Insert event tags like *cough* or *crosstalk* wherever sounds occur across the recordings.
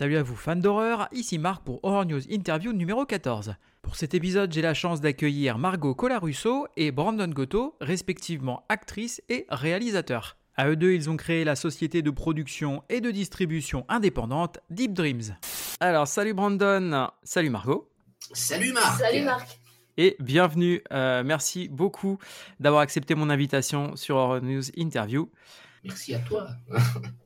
Salut à vous fans d'horreur, ici Marc pour Horror News Interview numéro 14. Pour cet épisode, j'ai la chance d'accueillir Margot Colarusso et Brandon Goto, respectivement actrice et réalisateur. À eux deux, ils ont créé la société de production et de distribution indépendante Deep Dreams. Alors, salut Brandon, salut Margot. Salut Marc Salut Marc et bienvenue. Euh, merci beaucoup d'avoir accepté mon invitation sur Horror News Interview. Merci à toi. *laughs*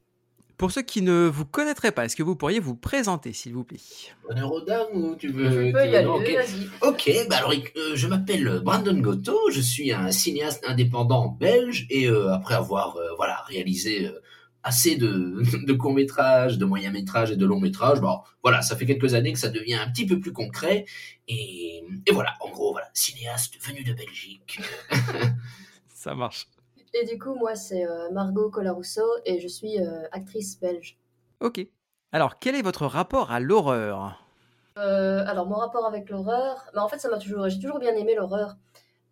Pour ceux qui ne vous connaîtraient pas, est-ce que vous pourriez vous présenter, s'il vous plaît? Honneur aux dames ou tu veux... Je tu veux- y aller, ok. vas-y. Ok, bah alors euh, je m'appelle Brandon Goto, je suis un cinéaste indépendant belge et euh, après avoir euh, voilà réalisé euh, assez de, *laughs* de courts métrages, de moyens métrages et de longs métrages, bon voilà, ça fait quelques années que ça devient un petit peu plus concret et, et voilà, en gros voilà, cinéaste venu de Belgique. *laughs* Ça marche. Et du coup, moi, c'est euh, Margot Colarusso et je suis euh, actrice belge. Ok. Alors, quel est votre rapport à l'horreur? Euh, alors, mon rapport avec l'horreur, bah, en fait, ça m'a toujours, j'ai toujours bien aimé l'horreur.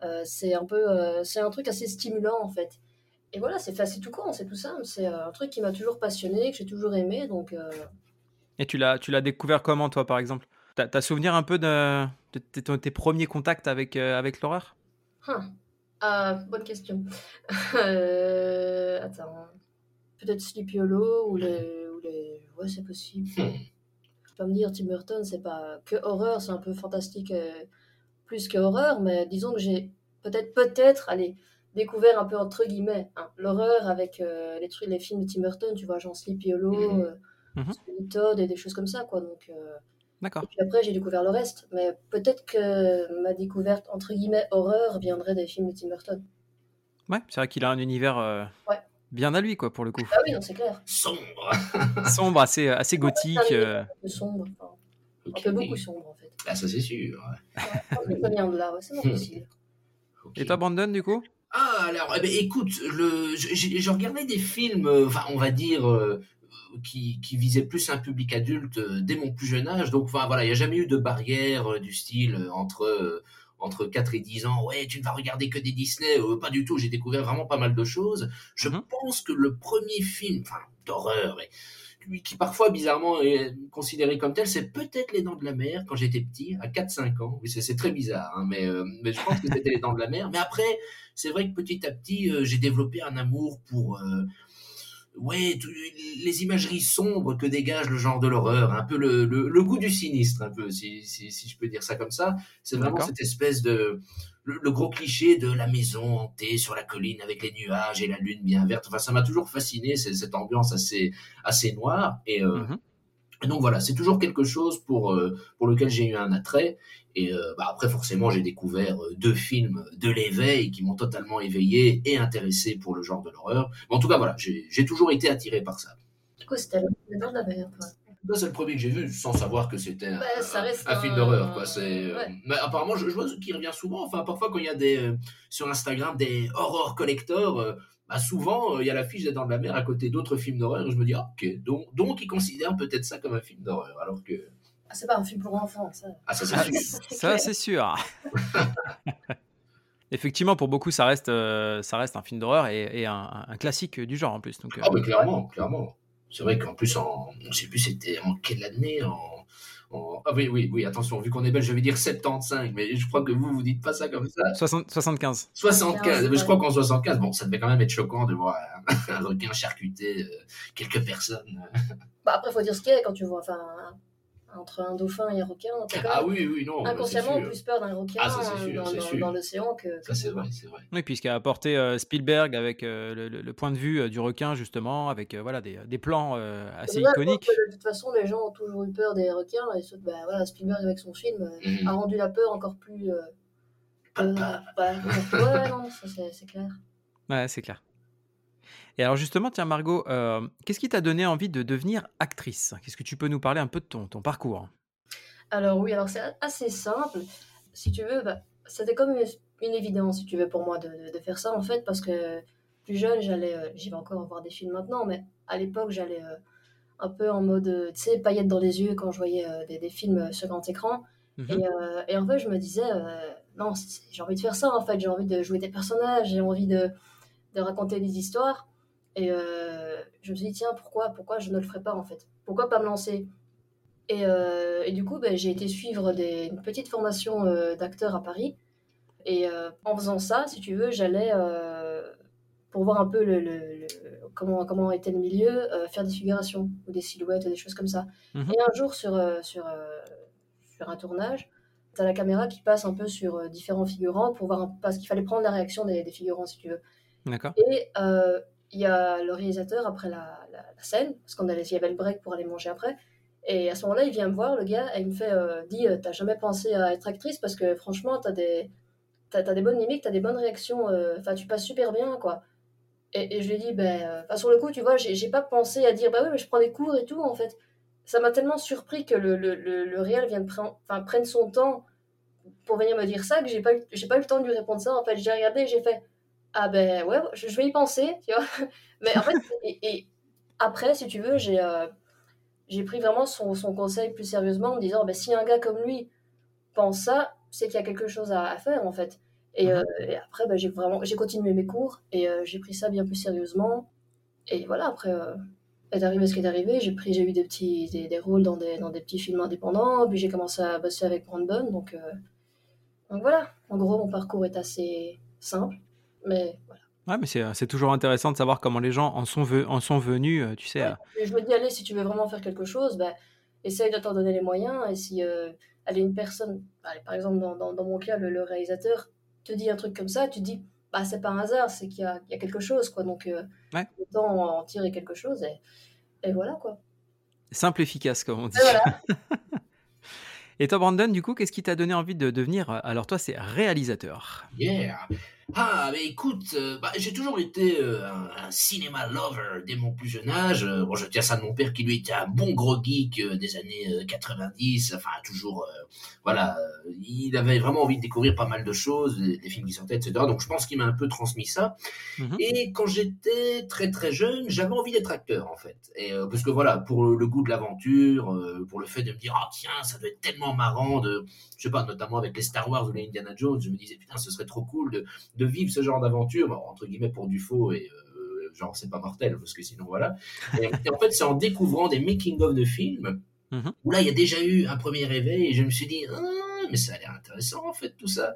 Euh, c'est un peu, euh, c'est un truc assez stimulant en fait. Et voilà, c'est facile, tout con, c'est tout simple. C'est euh, un truc qui m'a toujours passionné, que j'ai toujours aimé. Donc, euh, Et tu l'as, tu l'as découvert comment, toi, par exemple? T'as, souvenir un peu de, de tes, tes premiers contacts avec, euh, avec l'horreur? Hum. Ah, bonne question. *laughs* Euh, attends. Peut-être Sleepy Hollow ou les. Ou les... Ouais, c'est possible. Hmm. Je peux pas me dire, Tim Burton, c'est pas que horreur, c'est un peu fantastique euh, plus que horreur, mais disons que j'ai peut-être, peut-être, allez, découvert un peu entre guillemets hein, l'horreur avec euh, les, trucs, les films de Tim Burton, tu vois, genre Sleepy Hollow, euh, Mhm. Sweeney Todd et des choses comme ça, quoi. Donc. Euh, D'accord. et puis après, j'ai découvert le reste. Mais peut-être que ma découverte, entre guillemets, horreur, viendrait des films de Tim Burton. Ouais, c'est vrai qu'il a un univers euh, Ouais. bien à lui, quoi, pour le coup. Ah oui, non, c'est clair. Sombre. *laughs* Sombre, assez, assez gothique. Un euh, peu sombre. Enfin, Ok. un peu beaucoup sombre, en fait. Ah ça c'est sûr. Vient de là, ouais, c'est *laughs* Hmm. possible. Et toi, Brandon, du coup? Ah, alors, eh ben, écoute, le, je, je- je regardais des films, euh, enfin, on va dire, euh, qui, qui visaient plus un public adulte euh, dès mon plus jeune âge. Donc, enfin, voilà, il n'y a jamais eu de barrière euh, du style euh, entre, entre 4 et 10 ans. Ouais, tu ne vas regarder que des Disney. Euh, pas du tout, j'ai découvert vraiment pas mal de choses. Je Mhm. pense que le premier film, enfin, d'horreur, qui parfois bizarrement est considéré comme tel, c'est peut-être Les Dents de la Mer quand j'étais petit, à 4-5 ans. Oui, c'est c'est très bizarre, hein, mais, euh, mais je pense que c'était Les Dents de la Mer. Mais après, c'est vrai que petit à petit, euh, j'ai développé un amour pour euh, ouais, les imageries sombres que dégage le genre de l'horreur, un peu le, le, le goût du sinistre, un peu, si, si, si je peux dire ça comme ça. C'est vraiment cette espèce de... Le, le gros cliché de la maison hantée sur la colline avec les nuages et la lune bien verte. Enfin, ça m'a toujours fasciné, cette ambiance assez, assez noire. Et, euh, et donc voilà, c'est toujours quelque chose pour, euh, pour lequel j'ai eu un attrait. Et euh, bah, après, forcément, j'ai découvert euh, deux films de l'éveil qui m'ont totalement éveillé et intéressé pour le genre de l'horreur. Mais en tout cas, voilà, j'ai toujours été attiré par ça. Là, c'est le premier que j'ai vu sans savoir que c'était un, Bah, film d'horreur. quoi. C'est, Ouais. Mais apparemment, je, je vois qui revient souvent. Enfin, parfois, quand il y a des, sur Instagram des horror collectors, bah, souvent, euh, il y a l'affiche des Dents de la Mer à côté d'autres films d'horreur. Et je me dis, ah, ok, donc, donc ils considèrent peut-être ça comme un film d'horreur. Alors que. Ah, c'est pas un film pour enfants, ça. Ah, ça, c'est Ah, sûr. *laughs* Ça, c'est sûr. *laughs* Effectivement, pour beaucoup, ça reste, euh, ça reste un film d'horreur et, et un, un classique du genre en plus. Donc, euh, Ah, mais clairement, clairement. C'est vrai qu'en plus, en, je sais plus, c'était en quelle année en, Ah oui, oui, oui, attention, vu qu'on est belge, je vais dire 75, mais je crois que vous, vous dites pas ça comme ça. 60 75. 75, Ouais. mais je crois qu'en 75, bon, ça devait quand même être choquant de voir *laughs* un, requin charcuter euh, quelques personnes. Bah, après, faut dire ce qu'il y a quand tu vois, enfin, entre un dauphin et un requin, t'as quand Ah même oui, oui, non. inconsciemment c'est sûr. plus peur d'un requin Ah, ça, sûr, dans, l'océan que. Ça, c'est vrai, c'est vrai. Oui, puisqu'a apporté euh, Spielberg avec euh, le, le- le point de vue euh, du requin, justement, avec euh, voilà, des, des plans euh, assez Là, iconiques. que de toute façon, les gens ont toujours eu peur des requins. Et bah, voilà, Spielberg, avec son film, euh, Mhm. a rendu la peur encore plus. euh, euh, Papa. ouais, non, c'est clair. Ouais, c'est clair. Et alors justement, tiens Margot, euh, qu'est-ce qui t'a donné envie de devenir actrice? Qu'est-ce que tu peux nous parler un peu de ton, ton parcours? Alors oui, alors c'est assez simple. Si tu veux, bah, c'était comme une, une évidence, si tu veux, pour moi de, de- de faire ça, en fait, parce que plus jeune, j'allais, euh, j'y vais encore voir des films maintenant, mais à l'époque, j'allais euh, un peu en mode, tu sais, paillettes dans les yeux quand je voyais des, des films sur grand écran. Mhm. Et, et en fait, je me disais, non, j'ai envie de faire ça, en fait, j'ai envie de jouer des personnages, j'ai envie de, de raconter des histoires. Et euh, je me suis dit, tiens, pourquoi, pourquoi je ne le ferais pas en fait? Pourquoi pas me lancer? Et, euh, et, du coup, ben, j'ai été suivre des, une petite formation euh, d'acteur à Paris. Et en faisant ça, si tu veux, j'allais, pour voir un peu le, le, comment, comment était le milieu, faire des figurations ou des silhouettes, des choses comme ça. Mhm. Et un jour, sur, sur, sur un tournage, tu as la caméra qui passe un peu sur différents figurants pour voir un- parce qu'il fallait prendre la réaction des, des figurants, si tu veux. D'accord. Et il y a le réalisateur après la, la, scène, parce qu'on allait, il y avait le break pour aller manger après. Et à ce moment-là, il vient me voir, le gars, et il me fait euh, Dis, euh, t'as jamais pensé à être actrice parce que franchement, t'as des, des bonnes mimiques, t'as des bonnes réactions, euh, enfin, tu passes super bien, quoi. Et, je lui ai dit Ben, enfin, sur le coup, tu vois, j'ai, pas pensé à dire Bah oui, mais je prends des cours et tout, en fait. Ça m'a tellement surpris que le, le, le, réel vienne prendre, prenne son temps pour venir me dire ça que j'ai pas, pas eu le temps de lui répondre ça. En fait, j'ai regardé et j'ai fait Ah ben ouais, je, je vais y penser, tu vois. *laughs* Mais en fait, et, et après, si tu veux, j'ai. euh, j'ai pris vraiment son, son, conseil plus sérieusement en me disant ben, si un gars comme lui pense ça, c'est qu'il y a quelque chose à, à, faire en fait. Et, euh, et après, ben, j'ai vraiment j'ai continué mes cours et euh, j'ai pris ça bien plus sérieusement. Et voilà, après, est arrivé ce qui est arrivé. J'ai pris j'ai eu des petits des, des, rôles dans des, dans des petits films indépendants. Puis j'ai commencé à bosser avec Brandon. Donc, donc voilà, en gros, mon parcours est assez simple. Mais voilà. Ouais, mais c'est toujours intéressant de savoir comment les gens en sont, ve en sont venus, tu sais. Ouais, à... Je me dis, allez, si tu veux vraiment faire quelque chose, ben, essaye de t'en donner les moyens. Et si euh, allez, une personne, allez, par exemple, dans, dans, dans mon cas, le, le, réalisateur te dit un truc comme ça, tu te dis, bah, c'est pas un hasard, c'est qu'il y, y a, quelque chose, quoi. Donc, euh, ouais. autant en tirer quelque chose. Et, et voilà, quoi. Simple, efficace, comme on dit. Et voilà. *laughs* Et toi, Brandon, du coup, qu'est-ce qui t'a donné envie de devenir Alors, toi, c'est réalisateur. Yeah. Ah, mais écoute, euh, bah, j'ai toujours été euh, un, un, cinéma lover dès mon plus jeune âge. Euh, bon, je tiens ça de mon père qui lui était un bon gros geek des années 90. Enfin, toujours, voilà, il avait vraiment envie de découvrir pas mal de choses, des, des films qui sortaient, etc. Donc, je pense qu'il m'a un peu transmis ça. Mhm. Mm -hmm. Et quand j'étais très très jeune, j'avais envie d'être acteur en fait. Et parce que voilà, pour le, le goût de l'aventure, pour le fait de me dire ah tiens, ça doit être tellement marrant de, je sais pas, notamment avec les Star Wars ou les Indiana Jones, je me disais putain, ce serait trop cool de de vivre ce genre d'aventure, entre guillemets pour du faux et euh, genre c'est pas mortel parce que sinon voilà. Et, et en fait, c'est en découvrant des making of de films mm -hmm. où là il y a déjà eu un premier réveil et je me suis dit ah, mais ça a l'air intéressant en fait tout ça.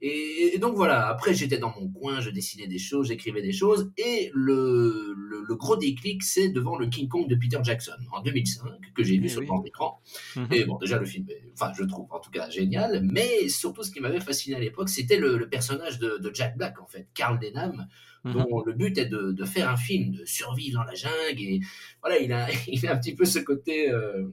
Et, et donc voilà, après j'étais dans mon coin, je dessinais des choses, j'écrivais des choses et le, le, le gros déclic c'est devant le King Kong de Peter Jackson en 2005 que j'ai vu Eh sur le grand écran. -hmm. Et bon, déjà, le film, est, enfin, je trouve en tout cas génial, mais surtout ce qui m'avait fasciné à l'époque, c'était le, le, personnage de, de, Jack Black, en fait, Carl Denham, Mhm. dont le but est de, de, faire un film, de survivre dans la jungle, et voilà, il a, *laughs* il a un petit peu ce côté. Euh,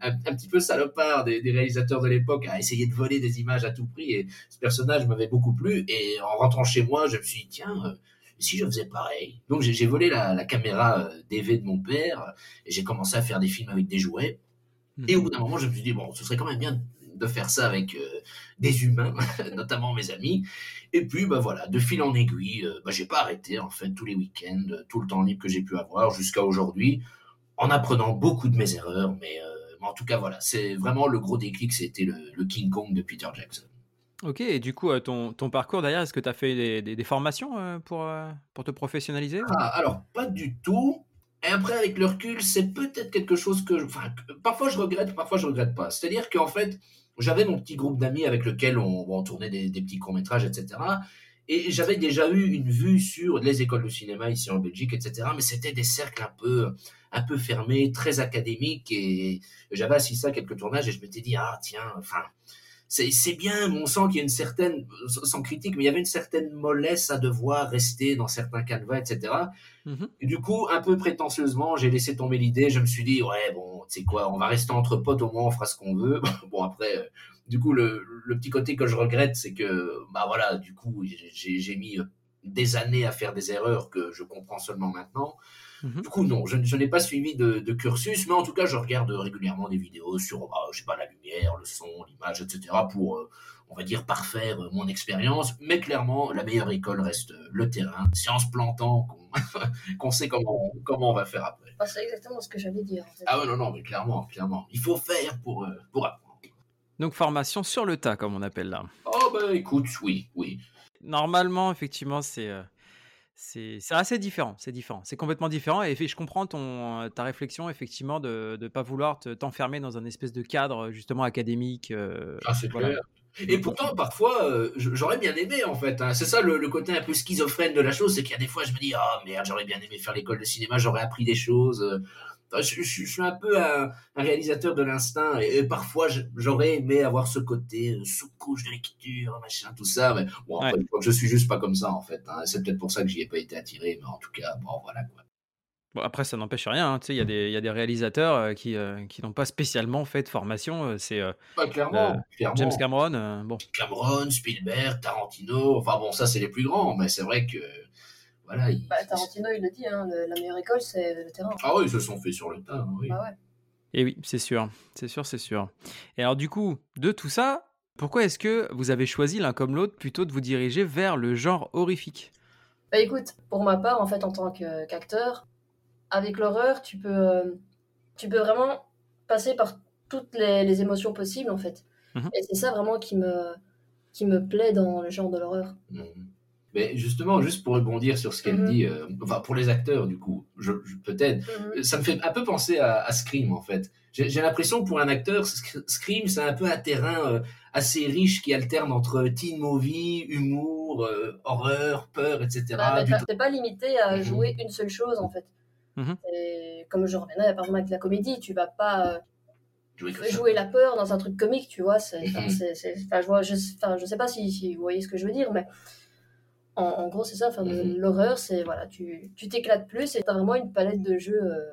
un, un, petit peu salopard des, des réalisateurs de l'époque à essayer de voler des images à tout prix et ce personnage m'avait beaucoup plu et en rentrant chez moi je me suis dit tiens euh, si je faisais pareil donc j'ai volé la, la caméra euh, DV de mon père et j'ai commencé à faire des films avec des jouets Mhm. et au bout d'un moment, je me suis dit, bon, ce serait quand même bien de faire ça avec euh, des humains, *laughs* notamment mes amis. Et puis, bah voilà, de fil en aiguille, euh, bah, j'ai pas arrêté, en fait, tous les week-ends, tout le temps libre que j'ai pu avoir jusqu'à aujourd'hui, en apprenant beaucoup de mes erreurs. Mais, euh, mais en tout cas, voilà, c'est vraiment le gros déclic, c'était le, le, King Kong de Peter Jackson. Ok, et du coup, euh, ton, ton parcours derrière, est-ce que tu as fait des, des, des formations euh, pour, pour te professionnaliser? Ah, Alors, pas du tout. Et après, avec le recul, c'est peut-être quelque chose que, enfin, que, parfois je regrette, parfois je regrette pas. C'est-à-dire qu'en fait, j'avais mon petit groupe d'amis avec lequel on, on tournait des, des petits courts-métrages, etc. Et j'avais déjà eu une vue sur les écoles de cinéma ici en Belgique, etc. Mais c'était des cercles un peu, un peu fermés, très académiques. Et j'avais assis ça à quelques tournages et je m'étais dit, ah, tiens, enfin, c'est bien, mais on sent qu'il y a une certaine, sans critique, mais il y avait une certaine mollesse à devoir rester dans certains canevas, etc. Mm -hmm. Et du coup, un peu prétentieusement, j'ai laissé tomber l'idée. Je me suis dit, ouais, bon, tu sais quoi, on va rester entre potes, au moins on fera ce qu'on veut. *laughs* bon, après, euh, du coup, le, le, petit côté que je regrette, c'est que, bah voilà, du coup, j'ai mis des années à faire des erreurs que je comprends seulement maintenant. -hmm. Du coup, non, je, je n'ai pas suivi de, de, cursus, mais en tout cas, je regarde régulièrement des vidéos sur, bah, je sais pas, la lumière, le son, l'image, etc. pour, euh, on va dire, parfaire mon expérience. Mais clairement, la meilleure école reste le terrain. C'est en se plantant qu'on *laughs* qu sait comment, comment on va faire après. C'est exactement ce que j'allais dire. En fait. Ah ouais, non, non, mais clairement, clairement. Il faut faire pour, euh, pour apprendre. Donc, formation sur le tas, comme on appelle là. Oh, bah écoute, oui, oui. Normalement, effectivement, c'est. Euh C'est c'est assez différent, c'est différent. C'est complètement différent et je comprends ton, ta réflexion effectivement de ne pas vouloir te t'enfermer dans un espèce de cadre, justement académique, heu, Ah, c'est voilà. clair. Et pourtant, parfois, euh, j'aurais bien aimé, en fait. hein. C'est ça le, le côté un peu schizophrène de la chose, c'est qu'il y a des fois, je me dis, ah merde, j'aurais bien aimé faire l'école de cinéma, j'aurais appris des choses. Euh. Je, je- je suis un peu un, un réalisateur de l'instinct, et, et parfois, j'aurais aimé avoir ce côté euh, sous-couche de lecture, machin, tout ça. Mais bon, après, je suis juste pas comme ça, en fait. hein. C'est peut-être pour ça que j'y ai pas été attiré, mais en tout cas, bon, voilà quoi. Bon après ça n'empêche rien, hein, tu sais, il y a des il y a des réalisateurs, heu, qui, n'ont pas spécialement fait de formation, c'est, heu, Ouais, clairement, clairement. James Cameron, bon. Cameron, Spielberg, Tarantino, enfin bon, ça c'est les plus grands, mais c'est vrai que voilà. ils- Bah, Tarantino, il le dit, hein, le- la meilleure école, c'est le terrain. Ah oui, ils se sont fait sur le tas, hein, oui. Bah ouais. Et oui, c'est sûr, c'est sûr, c'est sûr. Et alors du coup, de tout ça, pourquoi est-ce que vous avez choisi l'un comme l'autre plutôt de vous diriger vers le genre horrifique? Bah écoute, pour ma part, en fait, en tant que- qu'acteur, avec l'horreur, tu peux, euh, tu peux vraiment passer par toutes les, les émotions possibles, en fait. Mhm. Et c'est ça vraiment qui me, qui me plaît dans le genre de l'horreur. Mhm. Mais justement, juste pour rebondir sur ce qu'elle Mhm. dit, euh, enfin pour les acteurs du coup, je, je- peut-être, Mhm. ça me fait un peu penser à, à Scream en fait. J'ai j'ai l'impression que pour un acteur, Sc- Scream c'est un peu un terrain euh, assez riche qui alterne entre teen movie, humour, euh, horreur, peur, etc. Bah, mais Du t'as- t'es pas limité à Mhm. jouer une seule chose, en fait. Et comme je revenais par exemple avec la comédie, tu vas pas euh, jouer la peur dans un truc comique, tu vois. c'est- enfin, c'est- c'est- enfin, je, vois, je, enfin, je sais pas si, si vous voyez ce que je veux dire, mais en, en gros, c'est ça. Enfin, Mhm. L'horreur, c'est voilà, tu tu t'éclates plus et t'as vraiment une palette de jeux euh,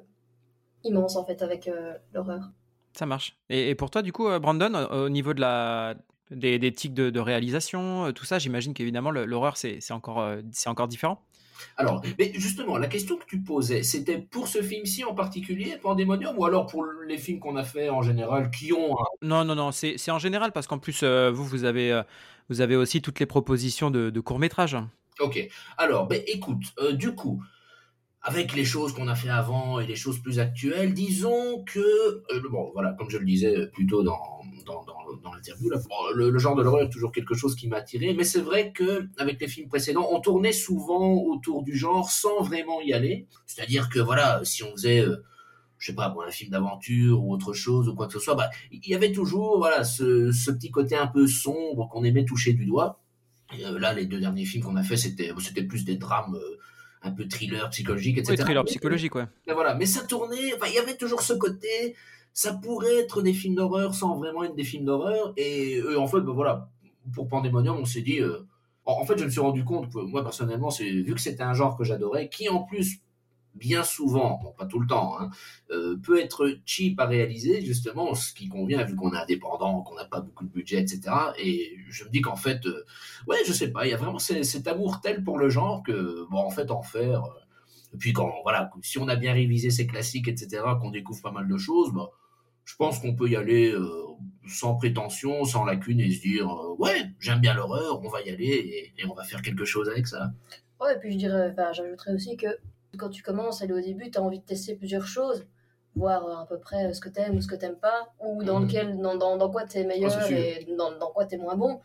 immense en fait avec euh, l'horreur. Ça marche. Et, et pour toi, du coup, euh, Brandon, au, au niveau de la, des, des tics de, de réalisation, tout ça, j'imagine qu'évidemment, l'horreur, c'est c'est encore, c'est encore différent. Alors, mais justement, la question que tu posais, c'était pour ce film-ci en particulier, Pandemonium, ou alors pour les films qu'on a fait en général qui ont un... Non, non, non, c'est en général parce qu'en plus, euh, vous, vous avez, euh, vous avez aussi toutes les propositions de, de courts-métrages. Ok, alors, ben, écoute, euh, du coup, avec les choses qu'on a fait avant et les choses plus actuelles, disons que, euh, bon, voilà, comme je le disais plus tôt dans, dans, dans, l'interview, bon, le, le genre de l'horreur est toujours quelque chose qui m'a attiré, mais c'est vrai que avec les films précédents, on tournait souvent autour du genre sans vraiment y aller. C'est-à-dire que, voilà, si on faisait... euh, je sais pas, moi, un film d'aventure ou autre chose ou quoi que ce soit, bah, il y avait toujours voilà ce, ce petit côté un peu sombre qu'on aimait toucher du doigt. Euh, là, les deux derniers films qu'on a fait, c'était c'était plus des drames euh, un peu thriller psychologique, etc. Oui, thriller psychologique, ouais. mais voilà, mais ça tournait, enfin, il y avait toujours ce côté, ça pourrait être des films d'horreur sans vraiment être des films d'horreur. Et euh, en fait, ben voilà, pour Pandemonium, on s'est dit. euh, en, en fait, je me suis rendu compte que moi, personnellement, c'est vu que c'était un genre que j'adorais, qui en plus, bien souvent, bon, pas tout le temps, hein, euh, peut être cheap à réaliser, justement, ce qui convient vu qu'on est indépendant, qu'on n'a pas beaucoup de budget, etc. Et je me dis qu'en fait, euh, ouais, je sais pas, il y a vraiment ce- cet amour tel pour le genre que, bon, en fait, en faire. euh, et puis quand, voilà, si on a bien révisé ces classiques, etc., qu'on découvre pas mal de choses, bah, je pense qu'on peut y aller euh, sans prétention, sans lacune et se dire, ouais, j'aime bien l'horreur, on va y aller et, et on va faire quelque chose avec ça. Ouais, et puis je dirais, enfin, j'ajouterais aussi que quand tu commences à aller au début, tu as envie de tester plusieurs choses, voir euh, à peu près euh, ce que t'aimes ou ce que t'aimes pas, ou dans Mhm. lequel, dans, dans, dans quoi t'es meilleur Ah, et dans, dans quoi t'es moins bon.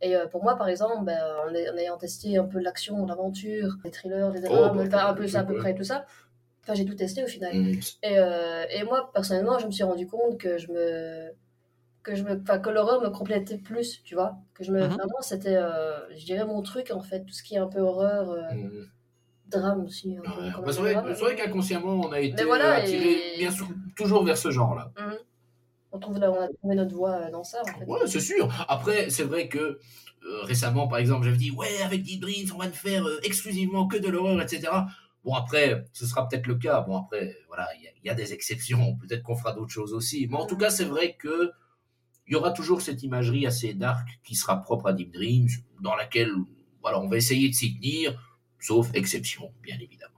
Et euh, pour moi, par exemple, ben, en, ay- en ayant testé un peu l'action, l'aventure, les thrillers, les Oh, drames, bah, enfin, un peu ça, à peu près tout ça, enfin, j'ai tout testé au final. Mm. Et, euh, et moi, personnellement, je me suis rendu compte que je me que je me enfin, que l'horreur me complétait plus tu vois que je me Mhm. vraiment c'était euh, je dirais mon truc en fait tout ce qui est un peu horreur euh, Mm. Drame aussi Ouais. quand Bah, c'est vrai, qu'inconsciemment, on a été voilà, attiré et- bien sûr, toujours vers ce genre-là. Mhm. on trouve là on a trouvé notre voie euh, dans ça en fait Ouais, c'est sûr. Après, c'est vrai que euh, récemment, par exemple, j'avais dit, ouais, avec Deep Dreams, on va ne faire euh, exclusivement que de l'horreur, etc. Bon, après, ce sera peut-être le cas. Bon, après, voilà, il y a- il y, a des exceptions. Peut-être qu'on fera d'autres choses aussi. Mais en tout cas, c'est vrai que il y aura toujours cette imagerie assez dark qui sera propre à Deep Dreams, dans laquelle, voilà, on va essayer de s'y tenir, sauf exception, bien évidemment.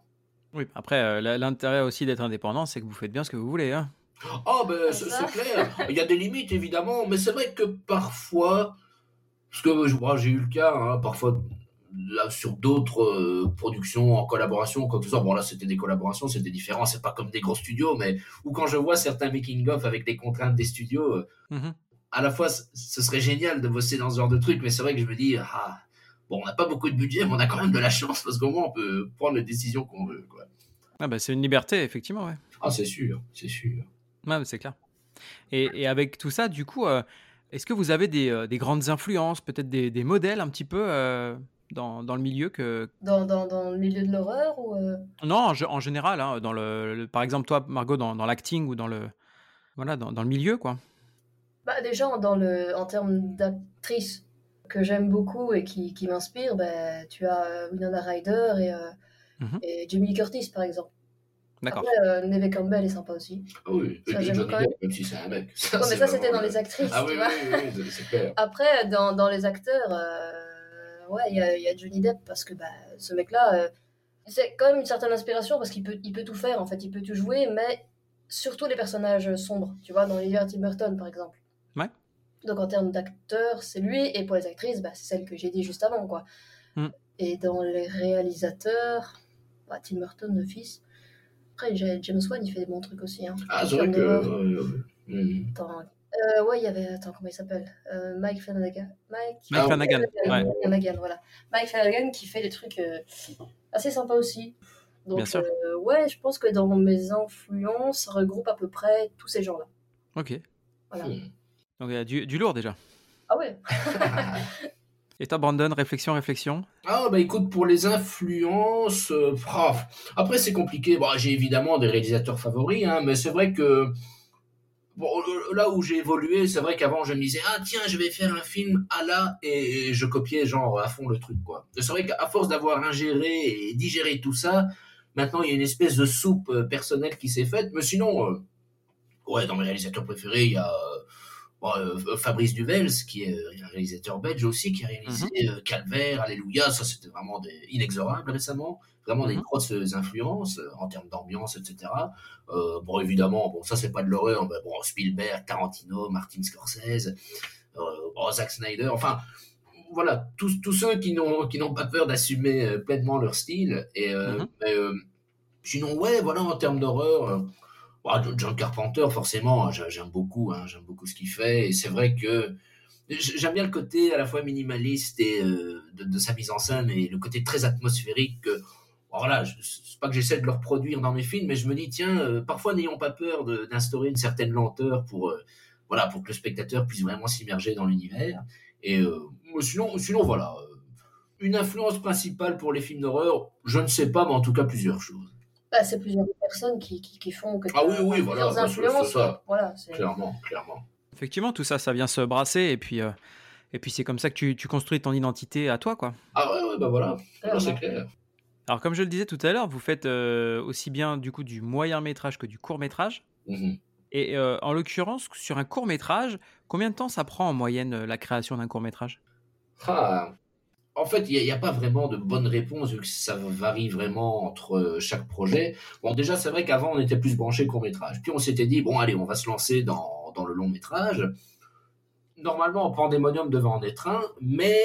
Oui, après, euh, l'intérêt aussi d'être indépendant, c'est que vous faites bien ce que vous voulez. Hein. Oh, ben, c'est clair. Il y a des limites, évidemment, mais c'est vrai que parfois, parce que je- moi, j'ai eu le cas, hein, parfois, là, sur d'autres euh, productions en collaboration, quoi que ce soit. Bon, là, c'était des collaborations, c'était différent, c'est pas comme des gros studios, mais ou quand je vois certains making-of avec des contraintes des studios, euh, Mhm. à la fois, ce serait génial de bosser dans ce genre de truc, mais c'est vrai que je me dis, ah, bon, on n'a pas beaucoup de budget, mais on a quand même de la chance parce qu'au moins on peut prendre les décisions qu'on veut. Quoi. Ah bah, c'est une liberté, effectivement, ouais. Ah, c'est sûr, c'est sûr. Ouais, c'est clair. Et, et, avec tout ça, du coup, euh, est-ce que vous avez des, euh, des grandes influences, peut-être des, des, modèles un petit peu euh, dans, dans, le milieu que... Dans, dans, dans le milieu de l'horreur ou Non, en, en général, hein, dans le, le, par exemple, toi, Margot, dans, dans l'acting ou dans le, voilà, dans, dans, le milieu, quoi. Bah, déjà, dans le, en termes d'actrice que j'aime beaucoup et qui, qui m'inspire, bah, tu as Winona Ryder et, mm -hmm. et Lee Curtis, par exemple. D'accord. Euh, Neve Campbell est sympa aussi. Ah oui, Ça, j'aime Johnny quand Depp, même si c'est un mec. Ça, Ouais, mais ça, c'était dans le- les actrices, Ah tu oui, vois. oui, oui, oui, c'est clair. *laughs* Après, dans, dans les acteurs, euh, ouais, il y, a- il y a Johnny Depp parce que bah, ce mec-là, euh, c'est quand même une certaine inspiration parce qu'il peut, il peut tout faire, en fait. Il peut tout jouer, mais surtout les personnages sombres, tu vois, dans l'univers Tim Burton, par exemple. Ouais. Donc, en termes d'acteurs, c'est lui, et pour les actrices, bah, c'est celle que j'ai dit juste avant, quoi. Mm. Et dans les réalisateurs, bah, Tim Burton, le fils. Après, James Wan, il fait des bons trucs aussi. Hein. Ah, c'est vrai que. Mhm. Attends, euh, ouais, il y avait. Attends, comment il s'appelle? Euh, Mike Flanagan. Mike, Mike Ah, Flanagan, ouais. Flanagan, voilà. Mike Flanagan qui fait des trucs euh, assez sympas aussi. Donc, Bien sûr. euh, ouais, je pense que dans mes influences, ça regroupe à peu près tous ces gens-là. Ok. Voilà. Mhm. Donc, il y a du, du lourd déjà. Ah ouais *laughs* Et toi, Brandon, réflexion, réflexion? Ah bah écoute, pour les influences, euh, ah, après c'est compliqué. Bon, j'ai évidemment des réalisateurs favoris, hein, mais c'est vrai que bon, euh, là où j'ai évolué, c'est vrai qu'avant je me disais ah tiens je vais faire un film à la et je copiais genre à fond le truc quoi. C'est vrai qu'à force d'avoir ingéré et digéré tout ça, maintenant il y a une espèce de soupe euh, personnelle qui s'est faite. Mais sinon, euh, ouais dans mes réalisateurs préférés il y a euh, bon, euh, Fabrice Duvels, qui est euh, un réalisateur belge aussi, qui a réalisé euh, Calvaire, Alléluia, ça c'était vraiment des inexorables récemment, vraiment des Mhm. grosses influences en termes d'ambiance, etc. Euh, bon, évidemment, bon, ça c'est pas de l'horreur, mais bon, Spielberg, Tarantino, Martin Scorsese, euh, bon, Zack Snyder, enfin, voilà, tous, tous ceux qui n'ont qui n'ont pas peur d'assumer pleinement leur style. Et, Mhm. mais, sinon, ouais, voilà, en termes d'horreur, John Carpenter, forcément, j'a- j'aime beaucoup, hein, j'aime beaucoup ce qu'il fait. Et c'est vrai que j'aime bien le côté à la fois minimaliste et euh, de, sa mise en scène et le côté très atmosphérique. Que, voilà, c'est pas que j'essaie de le reproduire dans mes films, mais je me dis, tiens, euh, parfois n'ayons pas peur d'instaurer une certaine lenteur pour, euh, voilà, pour que le spectateur puisse vraiment s'immerger dans l'univers. Et sinon, sinon, voilà. Une influence principale pour les films d'horreur, je ne sais pas, mais en tout cas plusieurs choses. Bah, C'est plusieurs personnes qui, qui, qui font que Ah oui, oui, voilà, plusieurs bah, c'est- influences. c'est ça. Voilà, Clairement, clairement. Effectivement, tout ça, ça vient se brasser et puis, euh, et puis c'est comme ça que tu, tu construis ton identité à toi, quoi. Ah ouais, ouais, bah voilà, Voilà, c'est clair. Alors, comme je le disais tout à l'heure, vous faites euh, aussi bien du coup du moyen métrage que du court métrage. Mhm. Et euh, en l'occurrence, sur un court métrage, combien de temps ça prend en moyenne la création d'un court métrage? Ah, en fait, il n'y a, pas vraiment de bonne réponse vu que ça varie vraiment entre euh, chaque projet. Bon, déjà, c'est vrai qu'avant, on était plus branché court-métrage. Puis on s'était dit, bon, allez, on va se lancer dans, dans le long-métrage. Normalement, en pandémonium devait en être un, mais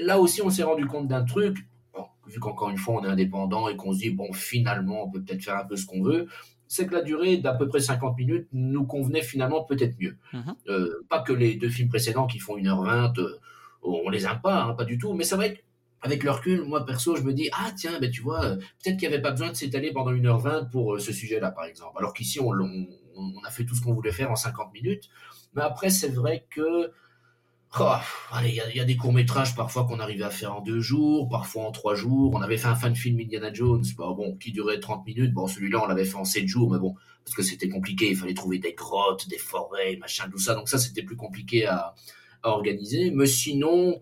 là aussi, on s'est rendu compte d'un truc. Bon, vu qu'encore une fois, on est indépendant et qu'on se dit, bon, finalement, on peut peut-être faire un peu ce qu'on veut. C'est que la durée d'à peu près 50 minutes nous convenait finalement peut-être mieux. Mhm. Euh, pas que les deux films précédents qui font 1h20, euh, on les aime pas, hein, pas du tout. Mais c'est vrai qu'avec le recul, moi perso, je me dis, ah tiens, ben, tu vois, euh, peut-être qu'il n'y avait pas besoin de s'étaler pendant 1h20 pour euh, ce sujet-là, par exemple. Alors qu'ici, on, a fait tout ce qu'on voulait faire en 50 minutes. Mais après, c'est vrai que. oh, allez, il y a- des courts-métrages parfois qu'on arrivait à faire en deux jours, parfois en trois jours. On avait fait un fan film Indiana Jones, bah, bon, qui durait 30 minutes. Bon, celui-là, on l'avait fait en 7 jours, mais bon, parce que c'était compliqué. Il fallait trouver des grottes, des forêts, machin, tout ça. Donc ça, c'était plus compliqué à, à organiser. Mais sinon,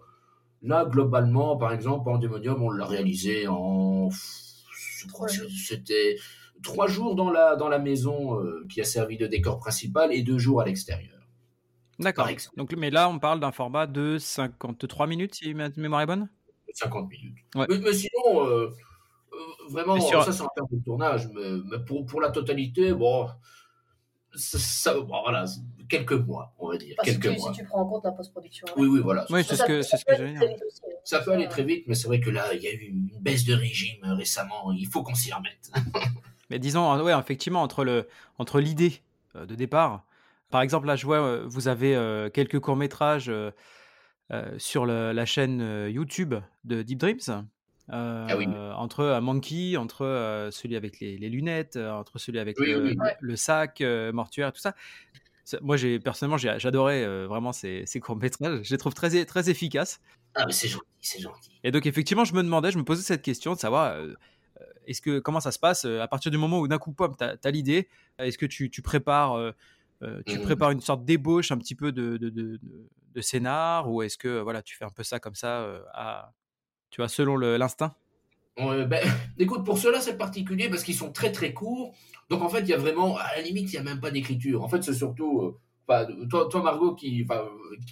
là, globalement, par exemple, Pandemonium, on l'a réalisé en. C'était trois jours dans la, dans la maison euh, qui a servi de décor principal et deux jours à l'extérieur. D'accord. Donc, mais là, on parle d'un format de 53 minutes, si ma mémoire est bonne? 50 minutes. Ouais. Mais, mais sinon, euh, euh, vraiment, Mais sur- ça c'est en termes de tournage, mais, mais pour, pour la totalité, bon, ça, ça- voilà, quelques mois, on va dire, quelques tu, mois. si tu prends en compte la post-production. Oui, oui, voilà. Oui, c'est ce que, c'est ce que j'allais dire. hein. Ça peut aller très vite, mais c'est vrai que là, il y a eu une baisse de régime récemment, il faut qu'on s'y remette. *laughs* Mais disons, ouais, effectivement, entre le, entre l'idée euh, de départ, par exemple, là, je vois, euh, vous avez euh, quelques courts métrages sur la chaîne YouTube de Deep Dreams. Euh, Ah oui. Entre un monkey, entre euh, celui avec les, les lunettes, euh, entre celui avec Oui, le, oui, oui. le- le sac euh, mortuaire, tout ça. Moi, j'ai personnellement, j'adorais euh, vraiment ces, ces courts-métrages. Je les trouve très, très efficaces. Ah, mais c'est gentil, c'est gentil. Et donc, effectivement, je me demandais, je me posais cette question de savoir euh, est-ce que, comment ça se passe euh, à partir du moment où d'un coup, pop, tu as, l'idée Est-ce que tu, tu prépares, euh, euh, tu Mhm. prépares une sorte d'ébauche un petit peu de, de, de, de- de scénar Ou est-ce que voilà, tu fais un peu ça comme ça, euh, à, tu vois, selon le- l'instinct Ouais, ben, *laughs* écoute, pour ceux-là, c'est particulier parce qu'ils sont très très courts. Donc en fait, il y a vraiment, à la limite, il n'y a même pas d'écriture. En fait, c'est surtout, euh, toi, toi, Margot, qui, euh,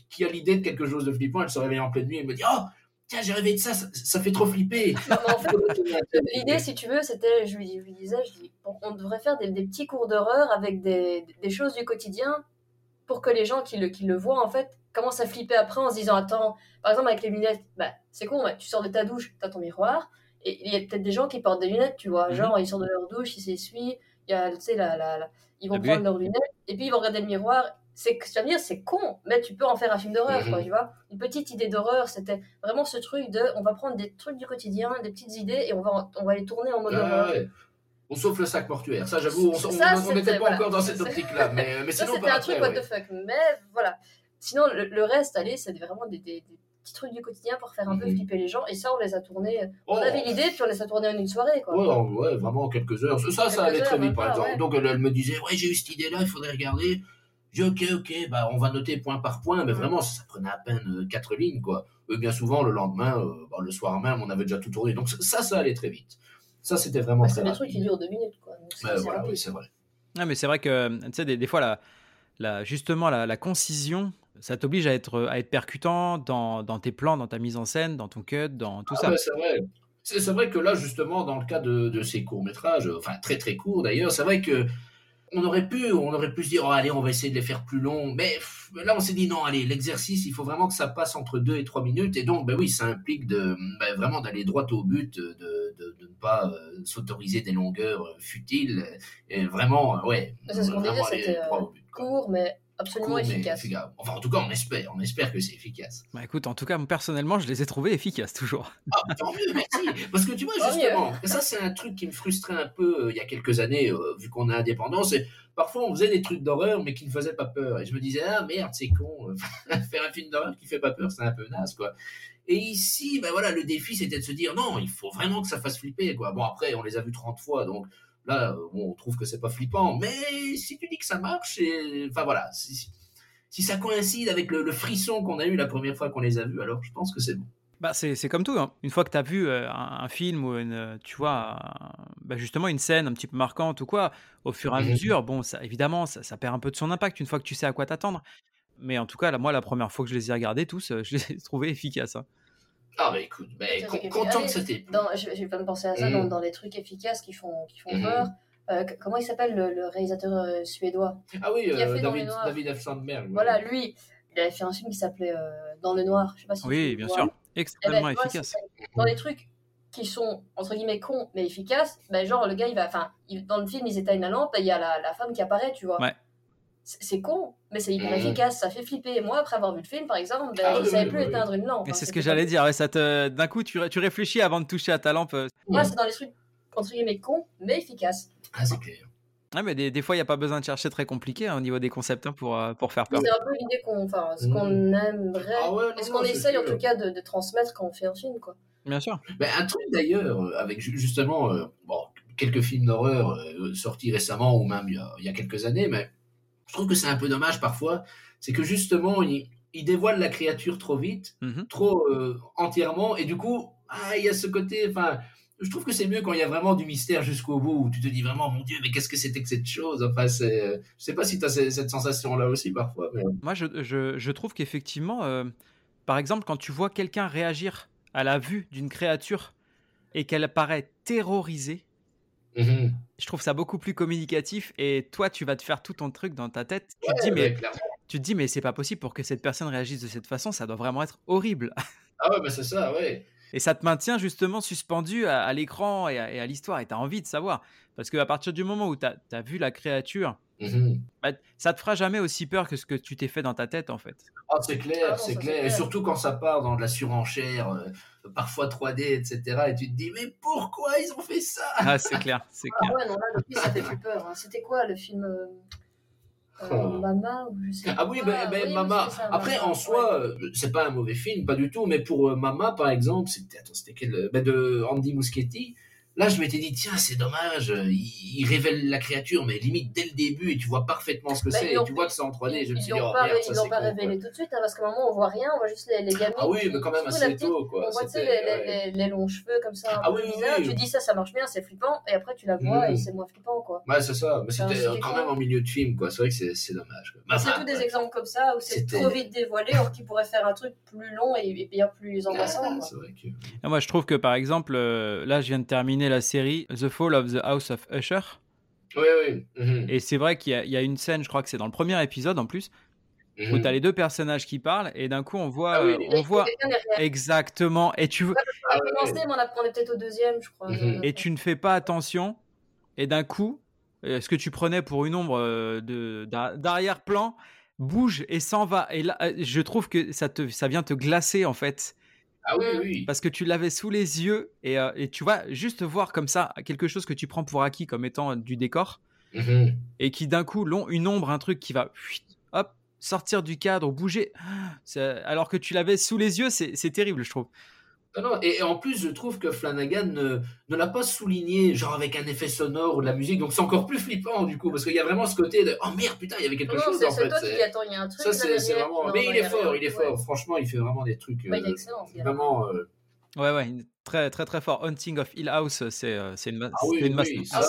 qui a l'idée de quelque chose de flippant, elle se réveille en pleine nuit et me dit Oh, tiens, j'ai rêvé de ça, ça, ça fait trop flipper. *laughs* En fait, *laughs* L'idée, si tu veux, c'était, je lui, je lui disais, je dis, bon, on devrait faire des, des petits cours d'horreur avec des, des choses du quotidien pour que les gens qui le, qui le voient, en fait, commencent à flipper après en se disant, attends, par exemple, avec les lunettes, bah, c'est con, ouais, tu sors de ta douche, t'as ton miroir, et il y a peut-être des gens qui portent des lunettes, tu vois, Mhm. genre, ils sortent de leur douche, ils s'essuient, il y a, tu sais, la, la, la- ils vont prendre leurs lunettes, et puis ils vont regarder le miroir. C'est, me dire, c'est con, mais tu peux en faire un film d'horreur, Mhm. quoi, tu vois. Une petite idée d'horreur, c'était vraiment ce truc de, on va prendre des trucs du quotidien, des petites idées, et on va, on va les tourner en mode horreur. ouais. On sauf le sac mortuaire. Ça, j'avoue, on n'était pas voilà. encore dans cette optique-là. Mais, mais Ça, sinon, c'était un truc what the fuck. Mais voilà. Sinon, le, le reste, allez, c'est vraiment des, des- des petits trucs du quotidien pour faire un peu Mhm. flipper les gens. Et ça, on les a tournés. On Oh. avait l'idée, puis on les a tournés en une soirée, quoi. Ouais, en- ouais, vraiment quelques heures. Ça, ça allait très vite, par exemple. ouais. Donc, elle, elle me disait, ouais, j'ai eu cette idée-là, il faudrait regarder. J'ai dit, ok, ok, bah, on va noter point par point, mais Mhm. vraiment, ça, ça prenait à peine euh, quatre lignes, quoi. Euh, bien souvent, le lendemain, euh, bah, le soir même, on avait déjà tout tourné. Donc, ça, ça allait très vite. Ça, c'était vraiment Bah, très c'est des trucs qui durent deux minutes, quoi. Donc, voilà, oui, c'est vrai. Ah, mais c'est vrai que, tu sais, des, des fois, la, la- justement, la, la concision, ça t'oblige à être, à être percutant dans, dans tes plans, dans ta mise en scène, dans ton cut, dans tout Ah ça. c'est vrai. C'est c'est vrai que là, justement, dans le cas de, de ces courts-métrages, enfin très très courts d'ailleurs, c'est vrai que on aurait pu, on aurait pu se dire, oh, allez, on va essayer de les faire plus longs. Mais pff, là, on s'est dit, non, allez, l'exercice, il faut vraiment que ça passe entre 2 et 3 minutes. Et donc, ben oui, ça implique de, ben, vraiment d'aller droit au but, de, de, de ne pas euh, s'autoriser des longueurs futiles. Et vraiment, ouais. C'est ce qu'on disait, c'était, euh. Court, mais absolument Court, efficace. efficace. Enfin, en tout cas, on espère, on espère que c'est efficace. Bah, écoute, en tout cas, moi, personnellement, je les ai trouvés efficaces, toujours. Ah, tant mieux, merci. Parce que tu vois, justement, ça c'est un truc qui me frustrait un peu euh, il y a quelques années, euh, vu qu'on est indépendant, c'est parfois on faisait des trucs d'horreur, mais qui ne faisaient pas peur. Et je me disais, ah merde, c'est con, euh, *laughs* faire un film d'horreur qui fait pas peur, c'est un peu naze, quoi. Et ici, ben voilà, le défi c'était de se dire, non, il faut vraiment que ça fasse flipper, quoi. Bon, après, on les a vus 30 fois, donc là, on trouve que c'est pas flippant, mais si tu dis que ça marche, et... enfin voilà, si, si- ça coïncide avec le, le frisson qu'on a eu la première fois qu'on les a vus, alors je pense que c'est bon. Bah, c'est comme tout. hein. Une fois que tu as vu euh, un, un film ou une, euh, tu vois, un- bah, justement une scène un petit peu marquante ou quoi, au fur et à Mhm. mesure, bon, ça, évidemment, ça, ça perd un peu de son impact une fois que tu sais à quoi t'attendre. Mais en tout cas, là, moi, la première fois que je les ai regardés tous, euh, *laughs* je les ai trouvés efficaces. hein. Ah bah écoute, bah, Ça, con- content allez, que ça t'ait plu. Dans, je, je vais pas me penser à ça, Mhm. dans, dans les trucs efficaces qui font, qui font Mhm. peur. Euh, comment il s'appelle le, le réalisateur euh, suédois? Ah oui, Qui a euh, David, le Noir. David F. Sandberg. ouais. Voilà, lui, il avait fait un film qui s'appelait euh, Dans le noir. Je sais pas si Oui, bien sûr. Eh ben, Extrêmement efficace. Dans les trucs qui sont entre guillemets cons mais efficaces, ben genre le gars il va, enfin, dans le film ils éteignent la lampe et il y a la, la femme qui apparaît, tu vois. Ouais. C'est con, mais c'est hyper Mhm. efficace, ça fait flipper. Et moi, après avoir vu le film, par exemple, ben, Ah je oui, savais oui, plus oui, éteindre une lampe. Et hein, c'est ce que j'allais dire. ouais, ça te... D'un coup, tu, ré- tu réfléchis avant de toucher à ta lampe. euh. Moi, c'est dans les trucs entre guillemets cons mais efficaces. Ah, c'est clair. Ouais, mais des, des fois, il n'y a pas besoin de chercher très compliqué hein, au niveau des concepts hein, pour, euh, pour faire peur. C'est un peu l'idée qu'on, enfin, ce qu'on aimerait, Ah ouais, non, et ce non, qu'on essaye en tout cas de, de transmettre quand on fait un film, quoi. Bien sûr. Ben, un truc d'ailleurs, euh, avec ju- justement euh, bon, quelques films d'horreur euh, sortis récemment ou même il y, a, il y a quelques années, mais je trouve que c'est un peu dommage parfois, c'est que justement, il, il dévoile la créature trop vite, Mhm. trop euh, entièrement, et du coup, ah, il y a ce côté, enfin, je trouve que c'est mieux quand il y a vraiment du mystère jusqu'au bout, où tu te dis vraiment, mon Dieu, mais qu'est-ce que c'était que cette chose? Enfin, c'est, je sais pas si tu as cette sensation-là aussi parfois, mais... Moi, je, je- je trouve qu'effectivement, euh, par exemple, quand tu vois quelqu'un réagir à la vue d'une créature et qu'elle paraît terrorisée, Mhm. je trouve ça beaucoup plus communicatif. Et toi, tu vas te faire tout ton truc dans ta tête. Tu te dis, mais, ouais, tu te dis, mais c'est pas possible pour que cette personne réagisse de cette façon. Ça doit vraiment être horrible. *laughs* Ah ouais, ben c'est ça, ouais. Et ça te maintient justement suspendu à, à l'écran et à, et à l'histoire. Et tu as envie de savoir. Parce qu'à partir du moment où tu as, vu la créature Mhm. Bah, ça te fera jamais aussi peur que ce que tu t'es fait dans ta tête, en fait. Ah, c'est clair, Ah c'est clair. Et surtout quand ça part dans de la surenchère, euh, parfois 3D, etc. Et tu te dis, mais pourquoi ils ont fait ça? Ah, c'est clair, c'est Ah clair. ouais, non, là, le film, ça fait plus peur. hein. C'était quoi le film euh, euh, Oh. Mama ou je sais Ah oui, ben, ben, Oui, Mama. ça, Après, Mama, en soi, ouais. euh, c'est pas un mauvais film, pas du tout. Mais pour euh, Mama, par exemple, c'était attends, c'était quel ben, de Andy Muschietti. Là, je m'étais dit, tiens, c'est dommage, il, il révèle la créature, mais limite dès le début, et tu vois parfaitement ce que Ben, c'est, et tu vois que c'est en 3D. Je me Ils suis dit, oh pas, merde, ils ça l'ont pas con, révélé quoi. tout de suite, hein, parce qu'à un moment, on voit rien, on voit juste les, les gamines. Ah oui, qui- mais quand même assez petite, tôt, quoi. On voit tu sais, les, ouais. les, les, les longs cheveux comme ça, Ah oui, oui, bizarre. oui. Tu dis ça, ça marche bien, c'est flippant, et après tu la vois Mhm. et c'est moins flippant, quoi. Ouais, c'est ça. Mais c'était quand même en milieu de film, quoi. C'est vrai que c'est c'est dommage. c'est tous des exemples comme ça où c'est trop vite dévoilé, or qu'ils pourraient faire un truc plus long et, et bien plus angoissant. Ah, quoi. c'est vrai que. Et moi, je trouve que, par exemple, euh, là, je viens de terminer la série The Fall of the House of Usher. Oui, oui. Mhm. Et c'est vrai qu'il y, a- il y a une scène, je crois que c'est dans le premier épisode en plus, où Mhm. tu as les deux personnages qui parlent, et d'un coup, on voit. Ah oui, euh, on voit exactement. Et tu, veux- On a commencé, mais on est peut-être au deuxième, je crois. Mhm. et tu ne fais pas attention, et d'un coup, euh, ce que tu prenais pour une ombre euh, d'arrière-plan bouge et s'en va. Et là, euh, je trouve que ça, te, ça vient te glacer, en fait. Ah oui, oui. parce que tu l'avais sous les yeux et, euh, et tu vois juste voir comme ça quelque chose que tu prends pour acquis comme étant du décor Mhm. et qui d'un coup l'om- une ombre un truc qui va hop sortir du cadre bouger C'est- alors que tu l'avais sous les yeux c'est c'est terrible je trouve Non, non, et, et en plus, je trouve que Flanagan ne, ne l'a pas souligné, genre avec un effet sonore ou de la musique, donc c'est encore plus flippant du coup, parce qu'il y a vraiment ce côté de oh merde, putain, il y avait quelque Non, chose c'est en c'est fait. toi qui attends, il y a un truc. Ça, c'est vraiment. Non, Mais il est a fort, rien. il est Ouais. fort. Franchement, il fait vraiment des trucs. Ouais, il est euh, excellent. Vraiment. euh, ouais ouais très très très fort Hunting of Hill House c'est euh, c'est une, ma- Ah oui, une oui, Ah,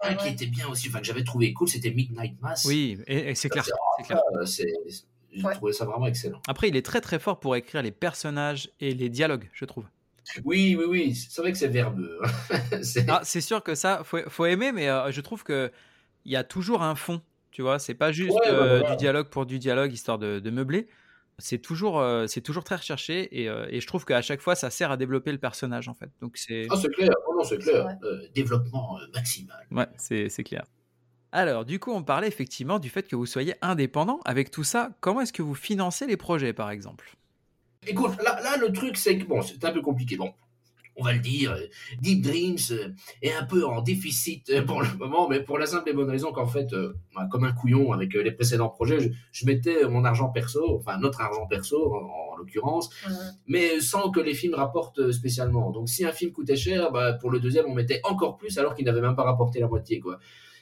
Un qui était bien aussi, enfin que j'avais trouvé cool, c'était Midnight Mass. oui et, et c'est clair c'est- clair c'est- J'ai Ouais. trouvé ça vraiment excellent. après il est très très fort pour écrire les personnages et les dialogues je trouve Oui, oui, oui. C'est vrai que c'est verbeux. *laughs* C'est- Ah, c'est sûr que ça, faut, faut aimer, mais euh, je trouve que il y a toujours un fond, tu vois. C'est pas juste Ouais, ouais, euh, du dialogue pour du dialogue, histoire de, de meubler. C'est toujours, euh, c'est toujours très recherché et, euh, et je trouve qu'à chaque fois, ça sert à développer le personnage, en fait. Donc c'est, Ah, c'est clair. Oh, non, c'est clair. Euh, développement euh, maximal. ouais, c'est, c'est clair. Alors, du coup, on parlait effectivement du fait que vous soyez indépendant. Avec tout ça, comment est-ce que vous financez les projets, par exemple? Écoute, là, là, le truc, c'est que bon, c'est un peu compliqué. Bon, on va le dire, euh, Deep Dreams euh, est un peu en déficit euh, pour le moment, mais pour la simple et bonne raison qu'en fait, bah, comme un couillon avec les précédents projets, je, je mettais mon argent perso, enfin notre argent perso en, en l'occurrence, mais sans que les films rapportent spécialement. Donc si un film coûtait cher, bah, pour le deuxième, on mettait encore plus alors qu'il n'avait même pas rapporté la moitié, quoi.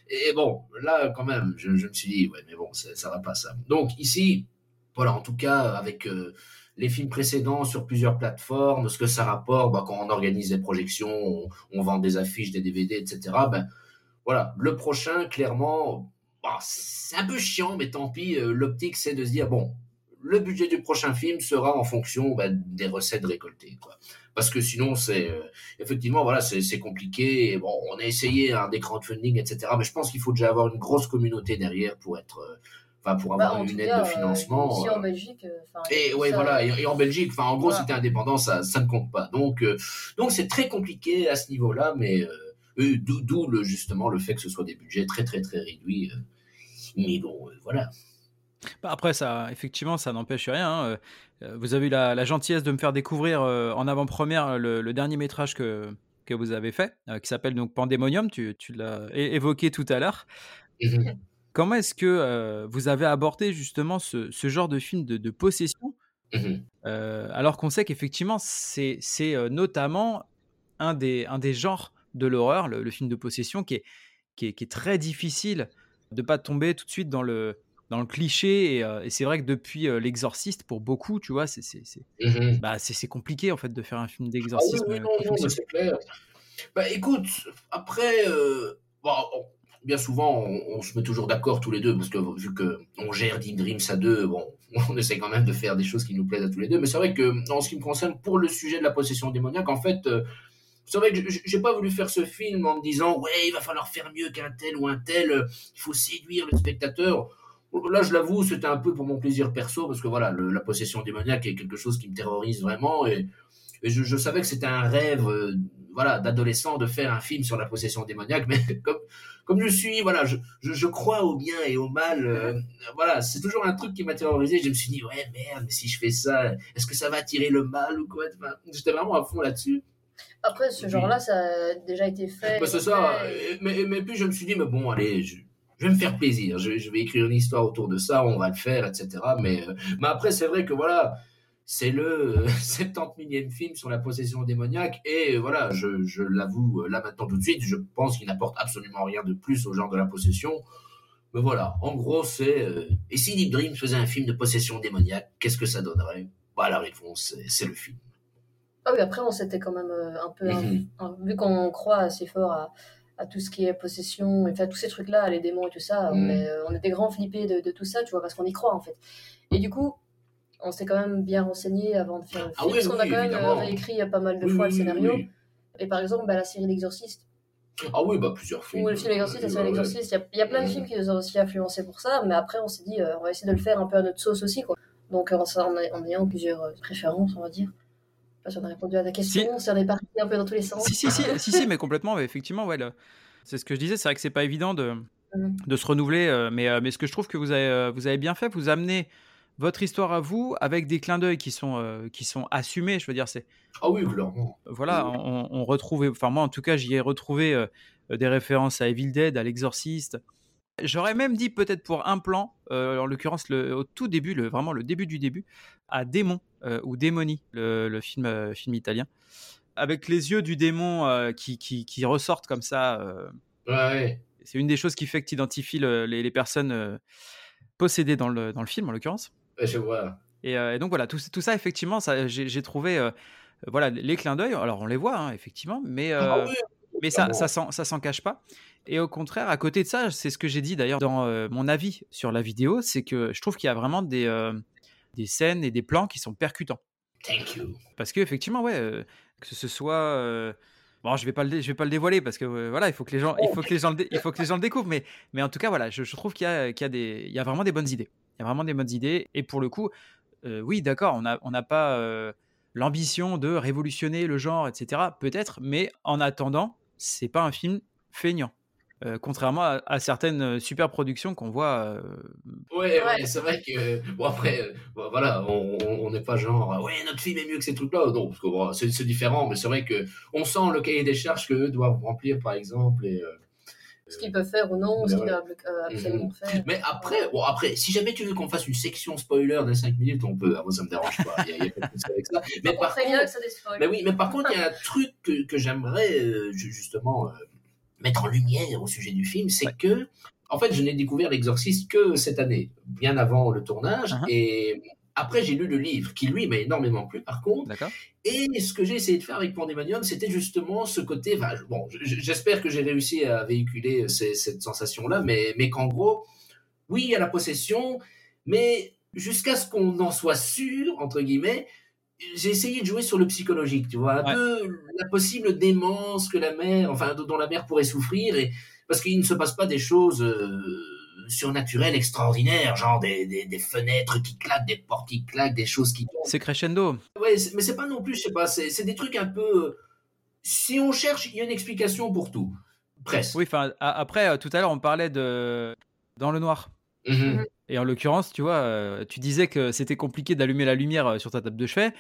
Et bon, là, quand même, je, me suis dit, ouais, mais bon, ça, ça va pas, ça. Donc ici, voilà, en tout cas, avec euh, les films précédents sur plusieurs plateformes, ce que ça rapporte, bah, quand on organise des projections, on, on vend des affiches, des DVD, etc. Ben, voilà, le prochain, clairement, bah, c'est un peu chiant, mais tant pis. euh, L'optique, c'est de se dire, bon, le budget du prochain film sera en fonction bah, des recettes récoltées. Quoi. Parce que sinon, c'est euh, effectivement, voilà, c'est compliqué. Et bon, on a essayé hein, des crowdfunding, etc. Mais je pense qu'il faut déjà avoir une grosse communauté derrière pour être, euh, enfin, pour Bah, avoir une aide cas, de euh, financement. Ici en Belgique. et ouais, ça- voilà. Et, et en Belgique, enfin, en gros, Voilà. si t'es indépendant, ça, ça ne compte pas. Donc, euh, donc c'est très compliqué à ce niveau-là, mais euh, d'où le justement le fait que ce soit des budgets très très très réduits. euh. mais bon, voilà. Bah, Après, ça, effectivement, ça n'empêche rien. hein. Euh, euh, Vous avez eu la, la gentillesse de me faire découvrir euh, en avant-première le, le dernier métrage que, que vous avez fait, euh, qui s'appelle donc Pandemonium. Tu, tu l'as évoqué tout à l'heure. Mhm. Comment est-ce que euh, vous avez abordé justement ce, ce genre de film de, de possession, Mhm. alors qu'on sait qu'effectivement, c'est c'est, notamment un des, un des genres de l'horreur, le, le film de possession, qui est, qui est, qui est très difficile de pas tomber tout de suite dans le, dans le cliché. Et, euh, et c'est vrai que depuis euh, L'Exorciste, pour beaucoup, tu vois, c'est c'est- c'est- Mhm. bah, c'est- compliqué en fait de faire un film Ah oui, d'exorcisme. oui, euh, c'est clair. Bah écoute, après, euh, bon, on- bien souvent, on, on se met toujours d'accord tous les deux, parce que vu que on gère Deep Dreams à deux, bon, *laughs* on essaie quand même de faire des choses qui nous plaisent à tous les deux. Mais c'est vrai que, en ce qui me concerne, pour le sujet de la possession démoniaque, en fait, c'est vrai que j'ai pas voulu faire ce film en me disant, ouais, il va falloir faire mieux qu'un tel ou un tel, il faut séduire le spectateur. Là, je l'avoue, c'était un peu pour mon plaisir perso, parce que voilà, le- la possession démoniaque est quelque chose qui me terrorise vraiment, et Et je, je savais que c'était un rêve, euh, voilà, d'adolescent de faire un film sur la possession démoniaque, *laughs* mais comme comme je suis, voilà, je, je, je crois au bien et au mal. euh, voilà, c'est toujours un truc qui m'a terrorisé. Je me suis dit, ouais, merde, mais si je fais ça, est-ce que ça va attirer le mal ou quoi? Enfin, J'étais vraiment à fond là-dessus. Après, ce genre-là, ça a déjà été fait. Bah, c'est ça. Et- Mais, mais puis je me suis dit, mais bon, allez, je, je vais me faire plaisir. Je, je vais écrire une histoire autour de ça, on va le faire, etc. Mais, euh, mais après, c'est vrai que voilà, c'est le *laughs* euh, 70 millième film sur la possession démoniaque. Et euh, voilà, je, je l'avoue euh, là maintenant tout de suite, je pense qu'il n'apporte absolument rien de plus au genre de la possession. Mais voilà, en gros, c'est. euh, et si Deep Dream faisait un film de possession démoniaque, qu'est-ce que ça donnerait? Bah, la réponse, c'est- le film. Ah oui, après, on s'était quand même un peu. Mhm. un- vu qu'on croit assez fort à, à tout ce qui est possession, enfin, tous ces trucs-là, les démons et tout ça, on, Mhm. est, euh, on est des grands flippés de, de tout ça, tu vois, parce qu'on y croit, en fait. Et du coup, on s'est quand même bien renseigné avant de faire le Ah film, oui, parce qu'on a oui, quand même évidemment. euh, réécrit pas mal de fois le scénario. Et par exemple, bah, la série L'Exorciste, Ah oui, bah plusieurs films. ou le film L'Exorciste, la série. L'Exorciste, il y, a- il y a plein de Mhm. films qui nous ont aussi influencés pour ça, mais après, on s'est dit, euh, on va essayer de le faire un peu à notre sauce aussi, quoi. Donc, en, en, ayant plusieurs euh, préférences, on va dire. Je sais pas si on a répondu à ta question, si on est parti un peu dans tous les sens. Si, si, si, si, si, *laughs* mais complètement, mais effectivement, ouais, c'est ce que je disais, c'est vrai que c'est pas évident de, Mhm. de se renouveler, euh, mais, euh, mais ce que je trouve que vous avez, euh, vous avez bien fait, vous amenez votre histoire à vous avec des clins d'œil qui sont, euh, qui sont assumés, je veux dire, c'est, Ah oui, clairement. voilà, on, on retrouve, enfin moi en tout cas, j'y ai retrouvé euh, des références à Evil Dead, à l'Exorciste. J'aurais même dit peut-être pour un plan, euh, en l'occurrence le, au tout début, le, vraiment le début du début, à Démon ou Démonie, le, le film, euh, film italien, avec les yeux du démon euh, qui, qui, qui ressortent comme ça. euh, Ouais, c'est une des choses qui fait que tu identifies les, les personnes euh, possédées dans le, dans le film en l'occurrence. Je vois. Et, euh, et donc voilà, tout, tout ça, effectivement, ça, j'ai, trouvé euh, voilà, les clins d'œil. Alors on les voit, hein, effectivement, mais, euh, Ah oui, mais ça, clairement. ça, s'en, ça s'en cache pas. Et au contraire, à côté de ça, c'est ce que j'ai dit d'ailleurs dans euh, mon avis sur la vidéo, c'est que je trouve qu'il y a vraiment des, euh, des scènes et des plans qui sont percutants. Thank you. Parce que effectivement, ouais, euh, que ce soit. euh, Bon, je vais pas le, dé- je vais pas le dévoiler parce que euh, voilà, il faut que les gens, il faut que les gens, le, il faut que les gens le découvrent. Mais, mais en tout cas, voilà, je, je trouve qu'il y a, qu'il y a des, il y a vraiment des bonnes idées. Il y a vraiment des bonnes idées. Et pour le coup, euh, oui, d'accord, on n'a on n'a pas l'ambition de révolutionner le genre, etc. Peut-être, mais en attendant, c'est pas un film feignant. Euh, contrairement à, à certaines euh, super productions qu'on voit. euh, Ouais, ouais, Ouais. c'est vrai que. Bon, après, euh, bon, voilà, on n'est pas genre. Ouais, notre film est mieux que ces trucs-là. Non, parce que bon, c'est différent, mais c'est vrai que on sent le cahier des charges qu'eux doivent remplir, par exemple. Et, euh, Ce qu'ils peuvent faire ou non, ce Ouais. qu'ils doivent euh, absolument faire. Mais après, bon, après, si jamais tu veux qu'on fasse une section spoiler de 5 minutes, on peut. Ah, moi, ça me dérange pas. Il y a, il y a pas de souci avec ça. *laughs* Mais On par très bien que contre, ça des mais oui, mais par contre, il y a un *laughs* truc que, que j'aimerais euh, ju- justement euh, mettre en lumière au sujet du film, c'est que, en fait, je n'ai découvert l'exorciste que cette année, bien avant le tournage, Uh-huh. et après j'ai lu le livre, qui lui m'a énormément plu, par contre. Et ce que j'ai essayé de faire avec Pandemonium, c'était justement ce côté. Enfin, bon, j'espère que j'ai réussi à véhiculer ces- cette sensation-là, mais, mais qu'en gros, oui, il y a la possession, mais jusqu'à ce qu'on en soit sûr, entre guillemets, j'ai essayé de jouer sur le psychologique, tu vois, un Ouais. peu la possible démence que la mère, enfin, dont la mère pourrait souffrir, et parce qu'il ne se passe pas des choses euh, surnaturelles extraordinaires, genre des, des, des fenêtres qui claquent, des portes qui claquent, des choses qui tombent. C'est crescendo. Ouais, mais c'est pas non plus, je sais pas, c'est des trucs un peu. Si on cherche, il y a une explication pour tout. Presque. Oui, enfin, après, euh, tout à l'heure, on parlait de Dans le noir. Mhm. Et en l'occurrence, tu vois, euh, tu disais que c'était compliqué d'allumer la lumière sur ta table de chevet.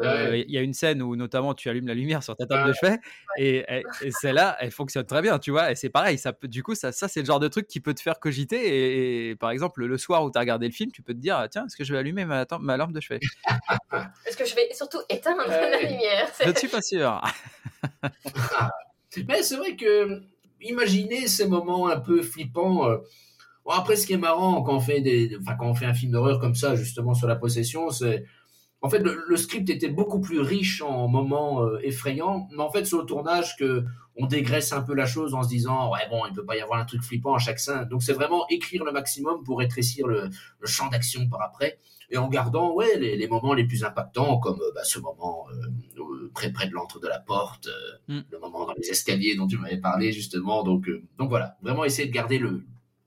Euh, Ouais. Il y a une scène où notamment tu allumes la lumière sur ta table de chevet et, celle-là, elle fonctionne très bien, tu vois. Et c'est pareil, ça peut, du coup, ça, ça c'est le genre de truc qui peut te faire cogiter. Et, et par exemple, le soir où tu as regardé le film, tu peux te dire, ah, tiens, est-ce que je vais allumer ma, lampe de chevet? *laughs* Est-ce que je vais surtout éteindre Ouais. la lumière? Je ne suis pas sûr. Mais c'est vrai que imaginez ces moments un peu flippants. euh, Bon, après, ce qui est marrant quand on fait des, enfin, quand on fait un film d'horreur comme ça, justement sur la possession, c'est en fait le, le script était beaucoup plus riche en moments euh, effrayants, mais en fait sur le tournage que on dégraisse un peu la chose en se disant ouais bon il peut pas y avoir un truc flippant à chaque scène. Donc c'est vraiment écrire le maximum pour rétrécir le, le champ d'action par après et en gardant ouais les, les moments les plus impactants comme euh, bah, ce moment euh, euh, près près de l'entre de la porte, euh, Mm. le moment dans les escaliers dont tu m'avais parlé justement. Donc euh, donc voilà vraiment essayer de garder le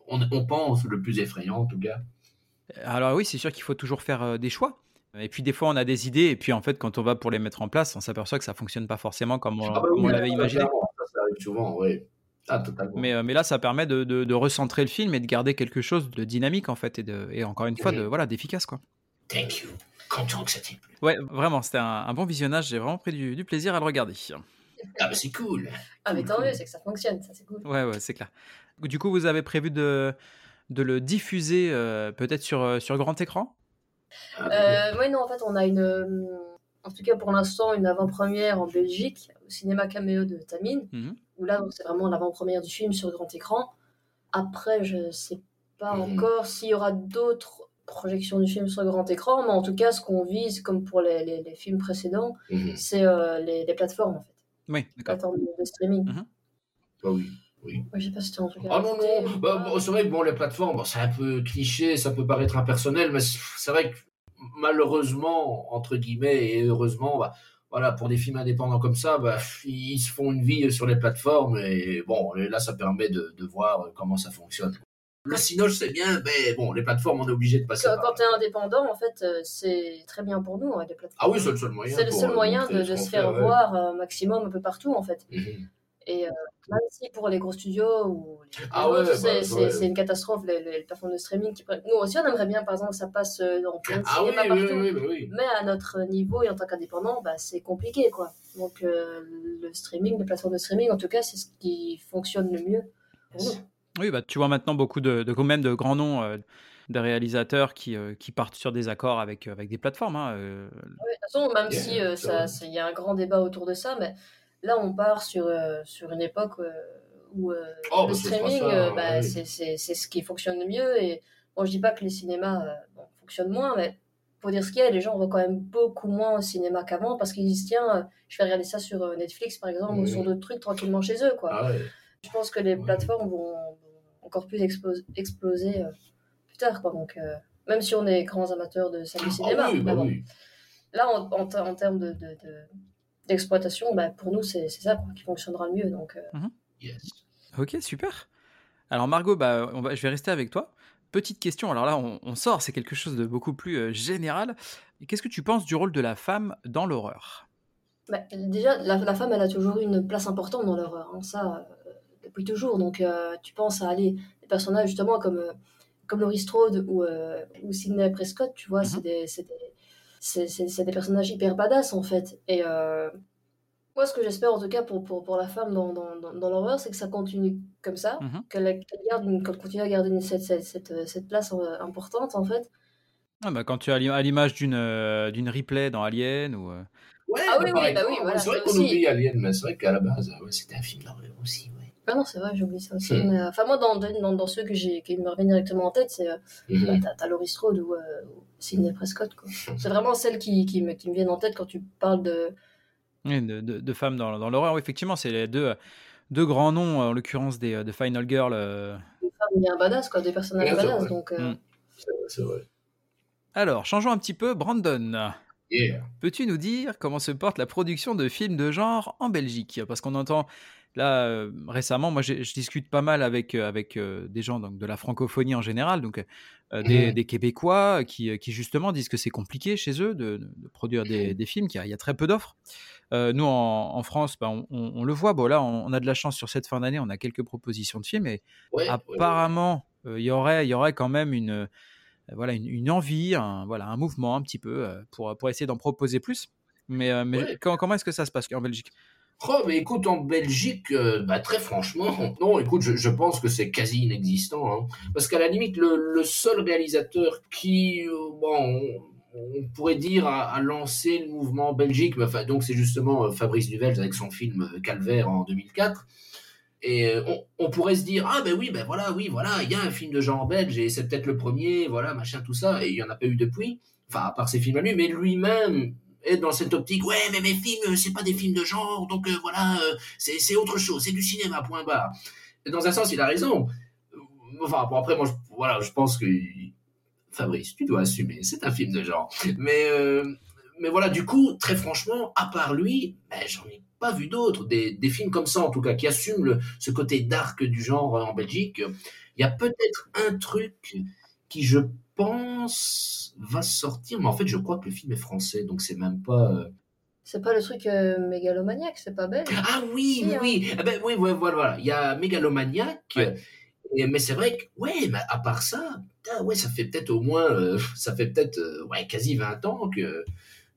on, on pense le plus effrayant en tout cas. Alors oui, c'est sûr qu'il faut toujours faire des choix. Et puis des fois, on a des idées, et puis en fait, quand on va pour les mettre en place, on s'aperçoit que ça fonctionne pas forcément comme on, Ah bah oui, on l'avait ça, imaginé. Ça, ça arrive souvent, oui. Ah, totalement. Mais, euh, mais là, ça permet de, de- de recentrer le film et de garder quelque chose de dynamique en fait, et, de, et encore une fois, de, voilà, d'efficace quoi. Thank you. Content que ça t'ait plu. Ouais, vraiment, c'était un, un bon visionnage. J'ai vraiment pris du, du plaisir à le regarder. Ah, bah c'est cool. Ah, mais tant mieux, c'est que ça fonctionne, ça c'est cool. Ouais, ouais, c'est clair. Du coup, vous avez prévu de, de le diffuser euh, peut-être sur, euh, sur grand écran? Ah, Euh, oui, non, en fait, on a une. euh, En tout cas, pour l'instant, une avant-première en Belgique, au cinéma caméo de Tamine, Mhm. où là, donc, c'est vraiment l'avant-première du film sur grand écran. Après, je sais pas Mhm. encore s'il y aura d'autres projections du film sur grand écran, mais en tout cas, ce qu'on vise, comme pour les, les- les films précédents, mhm. c'est euh, les, les plateformes, en fait. Oui, Les d'accord. plateformes de, streaming. Bah oui, oui. Je sais pas si tu à Ah non, non, ou bah, bon, c'est vrai que bon, les plateformes, bon, c'est un peu cliché, ça peut paraître impersonnel, mais c'est vrai que malheureusement, entre guillemets, et heureusement, bah, voilà, pour des films indépendants comme ça, bah, ils se font une vie sur les plateformes, et bon, là, ça permet de, de voir comment ça fonctionne. Le Cinoche, c'est bien, mais bon, les plateformes, on est obligé de passer Quand, par quand tu es indépendant, en fait, euh, c'est très bien pour nous, hein, les plateformes. Ah oui, c'est le seul moyen. C'est le seul euh, moyen de, se faire ouais. voir un maximum un peu partout, en fait. Mhm. Et euh, même si pour les gros studios ou les Ah ouais, bah, c'est- ouais. une catastrophe, les, les plateformes de streaming. Qui... Nous aussi, on aimerait bien, par exemple, que ça passe dans plein de Ah oui, oui, partout. oui, oui, oui. Mais à notre niveau et en tant qu'indépendant, bah, c'est compliqué, quoi. Donc, euh, le streaming, les plateformes de streaming, en tout cas, c'est ce qui fonctionne le mieux pour nous. Oui, bah, tu vois maintenant beaucoup de, de, quand même de grands noms euh, de réalisateurs qui, euh, qui partent sur des accords avec, avec des plateformes. hein, euh. Ouais, de toute façon, même Yeah, si euh, il y a un grand débat autour de ça, mais là, on part sur, euh, sur une époque où euh, Oh, le bah, streaming, euh, bah, oui. c'est- ce qui fonctionne le mieux. Et bon, je dis pas que les cinémas euh, bon, fonctionnent moins, mais pour dire ce qu'il y a, les gens vont quand même beaucoup moins au cinéma qu'avant parce qu'ils disent tiens, euh, je vais regarder ça sur Netflix par exemple ou sur d'autres trucs tranquillement chez eux. Quoi. Ah ouais. Je pense que les Ouais. plateformes vont, encore plus explos- exploser plus tard. Quoi. Donc, même si on est grands amateurs de salle de cinéma, Ah oui, bah bon. oui. Là, en, en, en termes de, de- de- d'exploitation, bah, pour nous, c'est ça quoi, qui fonctionnera le mieux. Donc, euh, Yes. Ok, super. Alors Margot, bah, on va, je vais rester avec toi. Petite question, alors là on, on sort, c'est quelque chose de beaucoup plus euh, général. Qu'est-ce que tu penses du rôle de la femme dans l'horreur? Bah, déjà, la, la femme, elle a toujours eu une place importante dans l'horreur. hein, ça, euh, depuis toujours. Donc, euh, tu penses à aller des personnages justement comme, euh, comme Laurie Strode ou, euh, ou Sidney Prescott, tu vois, c'est Mhm. des, c'est des, c'est- c'est- c'est des personnages hyper badass en fait. Et euh, moi, ce que j'espère en tout cas pour, pour, pour la femme dans, dans, dans, dans l'horreur, c'est que ça continue comme ça, Mhm. qu'elle qu'elle qu'elle continue à garder une- cette, cette, cette, cette place euh, importante en fait. Ah, bah, Quand tu as à l'image d'une euh, d'une replay dans Alien ou... euh, Ouais, Ah oui, par oui, bah oui, voilà, c'est vrai qu'on oublie Alien, mais c'est vrai qu'à la base, ouais, c'était un film d'horreur aussi. Ouais. Ah non, c'est vrai, j'oublie ça aussi. Mais, euh, Enfin, moi, dans, dans, dans ceux que j'ai, qui me reviennent directement en tête, c'est Mhm. bah, t'as, t'as Laurie Strode ou, euh, ou Sidney Prescott. Quoi. *laughs* C'est vraiment celles qui, qui, me, qui me viennent en tête quand tu parles de. oui, de, de- de femmes dans, dans l'horreur. Oui, effectivement, c'est les deux, deux grands noms, en l'occurrence des, de Final Girl. euh. des femmes bien badass, quoi, des personnages badass. ouais. Donc, euh, Mm. C'est vrai, c'est vrai. Alors, changeons un petit peu. Brandon, Yeah. peux-tu nous dire comment se porte la production de films de genre en Belgique? Parce qu'on entend là euh, récemment, moi je discute pas mal avec, euh, avec euh, des gens donc, de la francophonie en général, donc euh, des, des Québécois qui, qui justement disent que c'est compliqué chez eux de, de produire des, des films, qu'il y y a très peu d'offres. Nous en, en France, bah, on, on- on le voit, bon là on, on a de la chance sur cette fin d'année, on a quelques propositions de films et Ouais, apparemment il y aurait y aurait quand même une voilà une, une envie un, voilà un mouvement un petit peu euh, pour pour essayer d'en proposer plus mais, euh, mais Ouais. comment, comment est-ce que ça se passe en Belgique? Oh, mais écoute, en Belgique, euh, bah, très franchement, *laughs* non, écoute, je, je pense que c'est quasi inexistant. hein. parce qu'à la limite, le, le seul réalisateur qui, euh, bon, on, on pourrait dire, a, a lancé le mouvement en Belgique, donc c'est justement euh, Fabrice Duvels avec son film euh, Calvaire en 2004. Et euh, on, pourrait se dire, ah ben oui, ben voilà, oui, voilà, il y a un film de genre belge et c'est peut-être le premier, voilà, machin, tout ça, et il n'y en a pas eu depuis, enfin, à part ses films à lui, mais lui-même est dans cette optique, ouais, mais mes films, euh, c'est pas des films de genre, donc euh, voilà, c'est autre chose, c'est du cinéma, point barre. Et dans un sens, il a raison. Enfin, bon, après, moi, je, voilà, je pense que Fabrice, tu dois assumer, c'est un film de genre. Mais, mais voilà, du coup, très franchement, à part lui, ben, j'en ai pas vu d'autres, des, des films comme ça, en tout cas, qui assument le, ce côté dark du genre euh, en Belgique. Il y a peut-être un truc qui, je pense, va sortir. Mais en fait, je crois que le film est français, donc c'est même pas. euh, C'est pas le truc euh, mégalomaniaque, c'est pas belge Ah oui, Si, oui, hein. oui. Ah ben, oui, ouais, voilà, voilà. Il y a. Ouais. Et- mais c'est vrai que, ouais, mais à part ça, putain, ouais, ça fait peut-être au moins, euh, *laughs* ça fait peut-être, euh, ouais, quasi 20 ans que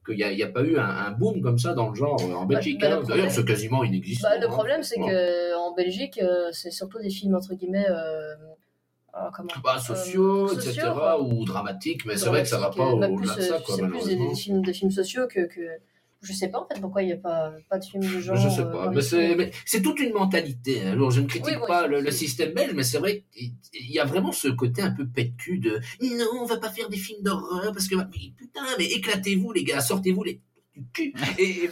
qu'il n'y a, y a pas eu un, un boom comme ça dans le genre euh, en Belgique. bah, le hein. problème- D'ailleurs, c'est quasiment inexistant. Bah, le hein, problème, c'est franchement. que en Belgique, euh, c'est surtout des films entre guillemets. euh, euh, comment Bah, sociaux, etc., quoi. ou dramatiques, mais c'est vrai que ça va pas bah, au-delà de ça, C'est plus des, films, des films sociaux que, que. Je sais pas en fait pourquoi il n'y a pas, pas de films de genre. je sais euh, pas, dans mais c'est, films. mais c'est toute une mentalité. hein. Alors, je ne critique Oui, oui, pas le, système belge, mais c'est vrai qu'il il y a vraiment ce côté un peu pet de cul de non, on va pas faire des films d'horreur parce que mais putain, mais éclatez-vous les gars, sortez-vous les cul et,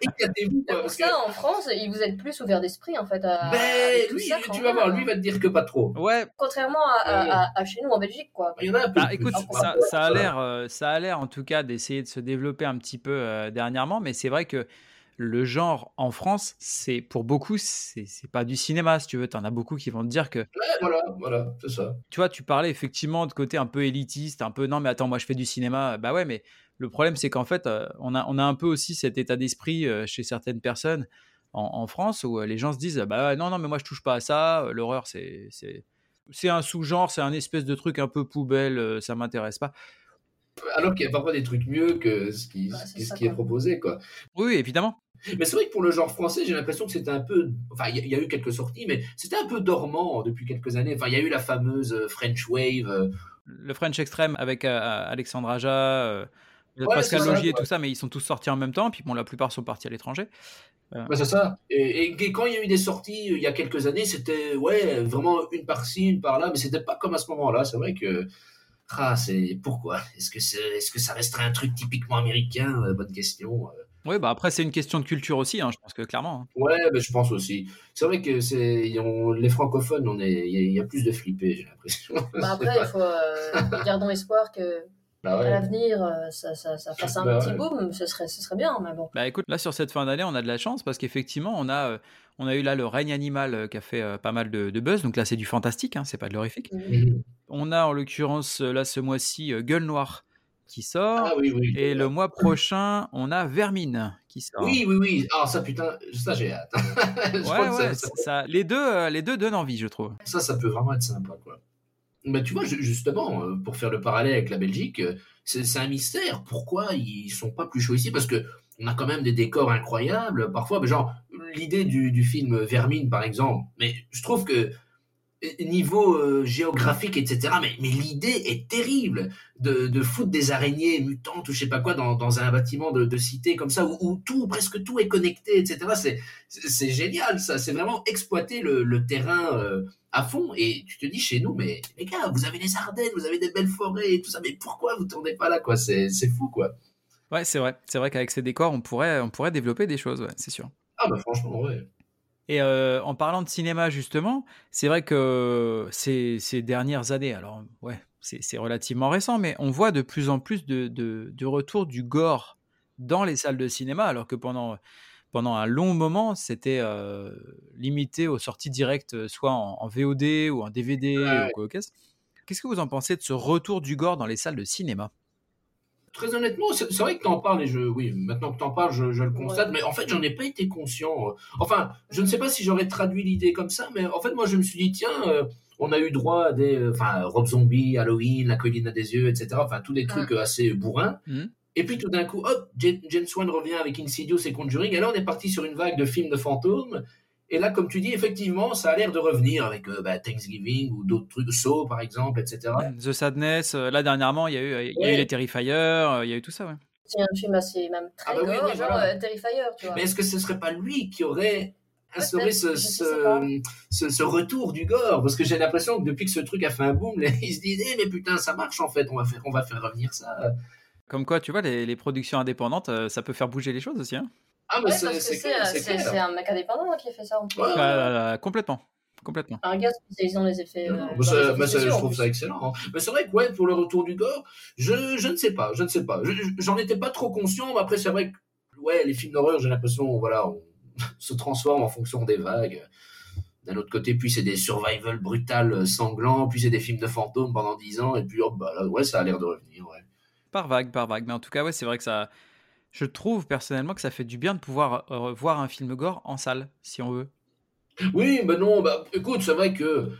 éclatez-vous pour ça, que en France, il vous êtes plus ouvert d'esprit en fait à. ben lui, ça tu vas voir, lui va te dire que pas trop. Ouais, Contrairement à, à- Ouais. à- à chez nous en Belgique, quoi. Il y en a un peu. Bah, plus, écoute, quoi. ça, ça a l'air, euh, ça a l'air en tout cas d'essayer de se développer un petit peu euh, dernièrement, mais c'est vrai que le genre en France, c'est pour beaucoup, c'est c'est pas du cinéma, si tu veux. T'en as beaucoup qui vont te dire que, Ouais, voilà, voilà, c'est ça. tu vois, tu parlais effectivement de côté un peu élitiste, un peu non, mais attends, moi je fais du cinéma. Bah ouais, mais le problème c'est qu'en fait, euh, on a, on a un peu aussi cet état d'esprit euh, chez certaines personnes en, en France où euh, les gens se disent, bah non, non, mais moi je touche pas à ça. L'horreur, c'est, c'est, c'est un sous-genre, c'est un espèce de truc un peu poubelle, euh, ça m'intéresse pas. Alors qu'il y a parfois des trucs mieux que ce qui, Bah, ce ce est proposé, quoi. Oui, évidemment. Mais c'est vrai que pour le genre français, j'ai l'impression que c'était un peu. Enfin, il y, a- il y a eu quelques sorties, mais c'était un peu dormant depuis quelques années. Enfin, il y a eu la fameuse French Wave. euh, le French Extreme avec euh, Alexandre Aja, euh, Pascal c'est ça, Logier et ouais. tout ça, mais ils sont tous sortis en même temps. Puis bon, la plupart sont partis à l'étranger. bah, c'est ça. Et, et quand il y a eu des sorties euh, il y a quelques années, c'était ouais, vraiment une par-ci, une par-là, mais c'était pas comme à ce moment-là. C'est vrai que. Ah, c'est. Pourquoi? Est-ce que, c'est... Est-ce que ça resterait un truc typiquement américain? Euh, Bonne question. Euh, Oui, bah après, c'est une question de culture aussi, hein, je pense que clairement. hein. Ouais, mais je pense aussi. C'est vrai que c'est on- les francophones, on est, il y, a- il y a plus de flippés, j'ai l'impression. Bah *laughs* après, il faut. euh, gardons espoir que Bah à l'avenir, euh, ça, ça, ça fasse un Bah petit ouais. boom. Ce serait, ce serait bien, mais bon. Bah écoute, là sur cette fin d'année, on a de la chance parce qu'effectivement, on a, euh, on a eu là le règne animal euh, qui a fait pas mal de, de buzz. Donc là, c'est du fantastique, hein, c'est pas de l'horrifique. Mhm. On a en l'occurrence là ce mois-ci Gueule Noire qui sort. Ah oui, oui. Et le mois prochain, on a Vermine qui sort. Oui, oui, oui. Ah, ça, putain, ça, j'ai hâte. *laughs* Je Ouais, crois que ouais, ça, ça, ça, ça- les, deux, les deux donnent envie, je trouve. ça, ça peut vraiment être sympa, quoi. Mais tu vois, ju- justement, euh, pour faire le parallèle avec la Belgique, euh, c'est un mystère. Pourquoi ils sont pas plus chauds ici Parce que on a quand même des décors incroyables. Parfois, mais genre, l'idée du, du film Vermine, par exemple, mais je trouve que niveau euh, géographique, etc., mais, mais l'idée est terrible de, de foutre des araignées mutantes ou je sais pas quoi dans, dans un bâtiment de, de cité comme ça, où, où tout, presque tout est connecté, etc. C'est, génial, ça. C'est vraiment exploiter le, le terrain euh, à fond. Et tu te dis chez nous, mais les gars, vous avez les Ardennes, vous avez des belles forêts et tout ça, mais pourquoi vous tournez pas là, quoi? C'est c'est fou, quoi. Ouais, c'est vrai. C'est vrai qu'avec ces décors, on pourrait, on pourrait développer des choses, ouais, c'est sûr. Ah, bah franchement, ouais. Et euh, en parlant de cinéma, justement, c'est vrai que ces, ces dernières années, alors ouais, c'est relativement récent, mais on voit de plus en plus de, de, de retour du gore dans les salles de cinéma, alors que pendant, pendant un long moment, c'était euh, limité aux sorties directes, soit en, en VOD ou en DVD Ouais. ou quoi qu'est-ce. Qu'est-ce que vous en pensez de ce retour du gore dans les salles de cinéma? Très honnêtement, c'est vrai que t'en parles et je, oui, maintenant que t'en parles, je, je le constate, Ouais. mais en fait, j'en ai pas été conscient. Enfin, je ne sais pas si j'aurais traduit l'idée comme ça, mais en fait, moi, je me suis dit, tiens, euh, on a eu droit à des, euh, enfin, Rob Zombie, Halloween, La colline à des yeux, etc. Enfin, tous des trucs euh, assez bourrins. Mhm. Et puis tout d'un coup, hop, James James Wan revient avec Insidious et Conjuring, et là, on est parti sur une vague de films de fantômes. Et là, comme tu dis, effectivement, ça a l'air de revenir avec euh, bah, Thanksgiving ou d'autres trucs, Saw par exemple, etc. The Sadness, euh, là dernièrement, il y a eu, il y a eu Ouais. les Terrifiers, euh, il y a eu tout ça, ouais. C'est un film assez, même très Ah bah oui, gore, oui, genre voilà. euh, Terrifier, tu vois. Mais est-ce que ce serait pas lui qui aurait instauré ce, retour du gore? Parce que j'ai l'impression que depuis que ce truc a fait un boom, *laughs* ils se disent Eh, mais putain, ça marche en fait, on va faire, on va faire revenir ça. Comme quoi, tu vois, les, les productions indépendantes, euh, ça peut faire bouger les choses aussi. Hein. Ah, mais Ouais, c'est euh, un mec indépendant qui a fait ça en plus. Ouais, ouais. Euh, complètement. Complètement. Un gars spécialisé dans les effets. Non, euh, non, dans mais ça- les effets mais ça, spéciaux, je trouve ça excellent. hein. Mais c'est vrai que ouais, pour le retour du gore, je, je ne sais pas, je ne sais pas. Je- je- J'en étais pas trop conscient, mais après c'est vrai que ouais, les films d'horreur, j'ai l'impression, voilà, on *laughs* se transforme en fonction des vagues. D'un autre côté, puis c'est des survival brutal euh, sanglants, puis c'est des films de fantômes pendant 10 ans, et puis hop, bah là, ouais, ça a l'air de revenir, ouais. Par vague, par vague. Mais en tout cas, ouais, c'est vrai que ça. Je trouve personnellement que ça fait du bien de pouvoir euh, voir un film gore en salle, si on veut. Oui, mais non, bah écoute, c'est vrai que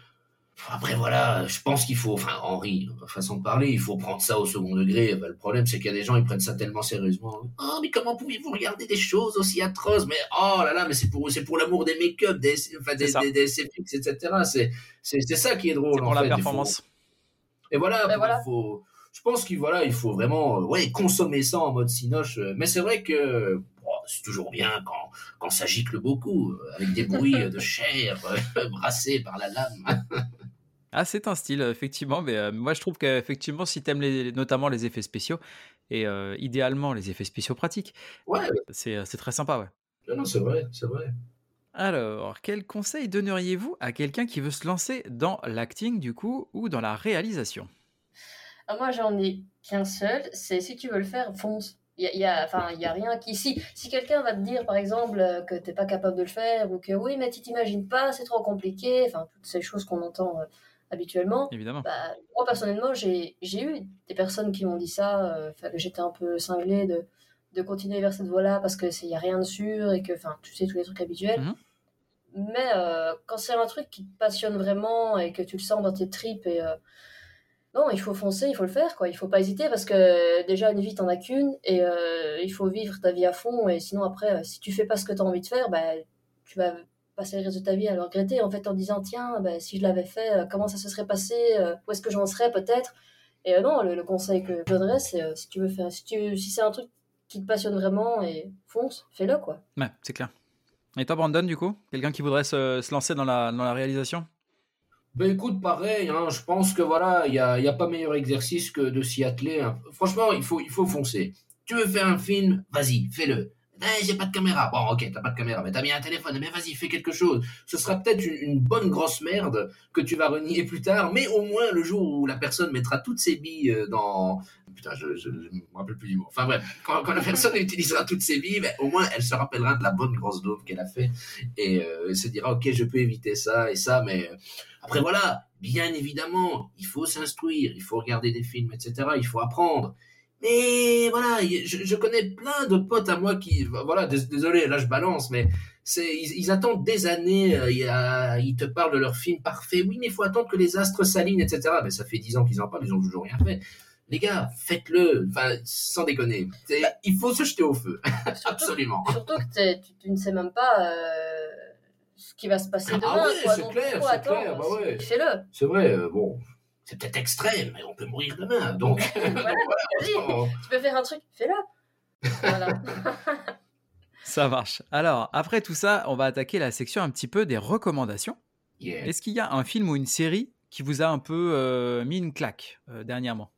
après, voilà, je pense qu'il faut, enfin, Henri, façon de parler, il faut prendre ça au second degré. Bah, le problème, c'est qu'il y a des gens, ils prennent ça tellement sérieusement. Oh, mais comment pouvez-vous regarder des choses aussi atroces? Mais oh là là, mais c'est pour, c'est pour l'amour des make-up, des, enfin, des, des, des, SFX, etc. C'est, c'est, c'est ça qui est drôle. C'est pour en la fait. Il faut- performance. Et voilà, Ben il voilà. faut, je pense qu'il voilà, il faut vraiment, euh, ouais, consommer ça en mode cinoche. euh, Mais c'est vrai que bon, c'est toujours bien quand, quand ça gicle beaucoup, avec des bruits euh, de *laughs* chair *laughs* brassés par la lame. *laughs* Ah, c'est un style, effectivement. Mais euh, moi, je trouve qu'effectivement, si t'aimes les, notamment les effets spéciaux, et euh, idéalement les effets spéciaux pratiques, Ouais, c'est c'est très sympa, ouais. non, non, c'est vrai, c'est vrai. Alors, quel conseil donneriez-vous à quelqu'un qui veut se lancer dans l'acting, du coup, ou dans la réalisation? Ah, moi, j'en ai qu'un seul. C'est si tu veux le faire, fonce. Il y a, il y a- enfin, il y a rien qui. Si, si quelqu'un va te dire, par exemple, euh, que t'es pas capable de le faire, ou que oui, mais tu t'imagines pas, c'est trop compliqué, enfin, toutes ces choses qu'on entend euh, habituellement. Évidemment. Bah, moi, personnellement, j'ai eu des personnes qui m'ont dit ça, euh, que j'étais un peu cinglée de, de continuer vers cette voie-là parce qu'il n'y a rien de sûr et que, enfin, tu sais, tous les trucs habituels. Mhm. Mais euh, quand c'est un truc qui te passionne vraiment et que tu le sens dans tes tripes, et, non, il faut foncer, il faut le faire, quoi. Il faut pas hésiter parce que déjà, une vie, t'en as qu'une et euh, il faut vivre ta vie à fond. Et sinon, après, euh, si tu fais pas ce que tu as envie de faire, bah, tu vas passer le reste de ta vie à le regretter en fait en disant tiens bah, si je l'avais fait euh, comment ça se serait passé où est-ce que j'en serais peut-être? Et non le, conseil que je donnerais c'est si tu veux faire si tu si c'est un truc qui te passionne vraiment et fonce fais-le quoi Ouais, c'est clair. Et toi, Brandon, du coup Quelqu'un qui voudrait se, se lancer dans la, dans la réalisation? Ben écoute, pareil, hein, je pense que voilà, il n'y a, y a pas meilleur exercice que de s'y atteler. hein. Franchement, il faut, il faut foncer. Tu veux faire un film, vas-y, fais-le. Eh, j'ai pas de caméra. Bon, ok, t'as pas de caméra, mais t'as bien un téléphone. Mais vas-y, fais quelque chose. Ce sera peut-être une, bonne grosse merde que tu vas renier plus tard, mais au moins le jour où la personne mettra toutes ses billes euh, dans. Putain, je, je, me rappelle plus du mot. Enfin bref, quand, la personne *laughs* utilisera toutes ses billes, ben, au moins elle se rappellera de la bonne grosse dope qu'elle a fait et euh, se dira, ok, je peux éviter ça et ça, mais euh, après voilà, bien évidemment, il faut s'instruire, il faut regarder des films, etc. Il faut apprendre. Mais voilà, je, je connais plein de potes à moi qui, voilà, dés- désolé, là je balance, mais c'est, ils, ils attendent des années, euh, il y a- ils te parlent de leur film parfait. Oui, mais il faut attendre que les astres s'alignent, etc. Mais ça fait dix ans qu'ils en parlent, ils ont toujours rien fait. Les gars, faites-le, enfin, sans déconner. C'est- il faut se jeter au feu, surtout, *laughs* absolument. surtout que tu, tu ne sais même pas euh, ce qui va se passer Ah demain ouais, quoi. c'est clair, c'est clair, bah ouais. fais-le C'est vrai, euh, bon, c'est peut-être extrême, mais on peut mourir demain, donc. *laughs* Voilà, tu peux faire un truc fais-le voilà *laughs* Ça marche. Alors, après tout ça, on va attaquer la section un petit peu des recommandations. Yeah. Est-ce qu'il y a un film ou une série qui vous a un peu euh, mis une claque euh, dernièrement?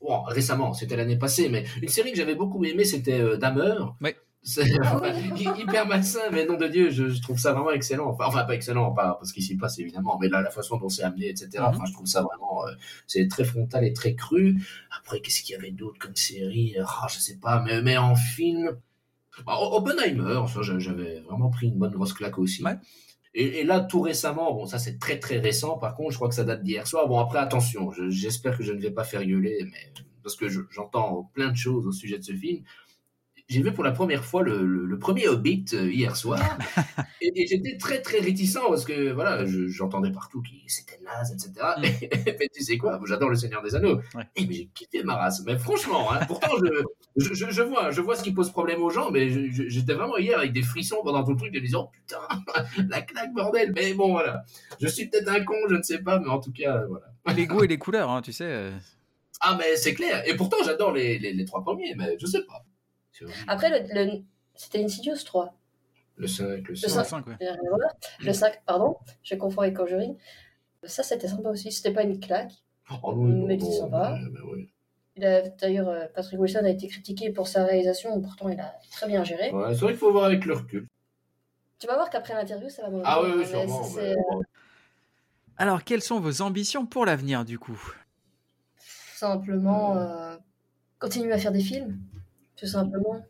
Bon, récemment, c'était l'année passée, mais une série que j'avais beaucoup aimée, c'était euh, Dahmer. Ouais. C'est Ah enfin, hy- hyper malsain, mais nom de Dieu, je, je trouve ça vraiment excellent. Enfin, enfin, pas excellent, pas parce qu'il s'y passe évidemment, mais là, la façon dont c'est amené, etc. Mhm. Enfin, je trouve ça vraiment, euh, c'est très frontal et très cru. Après, qu'est-ce qu'il y avait d'autre comme série? Ah, Je sais pas, mais, mais en film, Bah, Oppenheimer, ça, j'a- j'avais vraiment pris une bonne grosse claque aussi. Ouais. Et, et là, tout récemment, bon, ça c'est très très récent. Par contre, je crois que ça date d'hier soir. Bon, après, attention, je- j'espère que je ne vais pas faire gueuler, mais parce que je- j'entends plein de choses au sujet de ce film. J'ai vu pour la première fois le, le- le premier Hobbit euh, hier soir, *laughs* et, et j'étais très très réticent parce que voilà, je- j'entendais partout que c'était naze, etc. Mm. *laughs* mais tu sais quoi, j'adore le Seigneur des Anneaux. Ouais. Mais j'ai kiffé ma race. Mais franchement, hein, pourtant je, je, vois, je vois ce qui pose problème aux gens, mais j'étais vraiment hier avec des frissons pendant tout le truc, en disant oh, putain, *laughs* la claque bordel. Mais bon voilà, je suis peut-être un con, je ne sais pas, mais en tout cas voilà. Les goûts et les couleurs, hein, tu sais. euh. Ah mais c'est clair. Et pourtant j'adore les, les, les trois premiers, mais je sais pas. Après le, le- c'était Insidious 3 le 5, le Le 5. cinq. cinq, ouais. Euh, voilà. Le 5, pardon, je confonds avec Conjuring. Ça, c'était sympa aussi. C'était pas une claque. Oh, oui, non, Mais sympa. mais- mais oui. Il a- D'ailleurs, euh, Patrick Wilson a été critiqué pour sa réalisation, pourtant il a très bien géré. Ouais, c'est vrai qu'il faut voir avec le recul. Tu vas voir qu'après l'interview, ça va me Ah oui, sûrement. mais bon. Alors, quelles sont vos ambitions pour l'avenir, du coup? Simplement, euh, continuer à faire des films, tout simplement.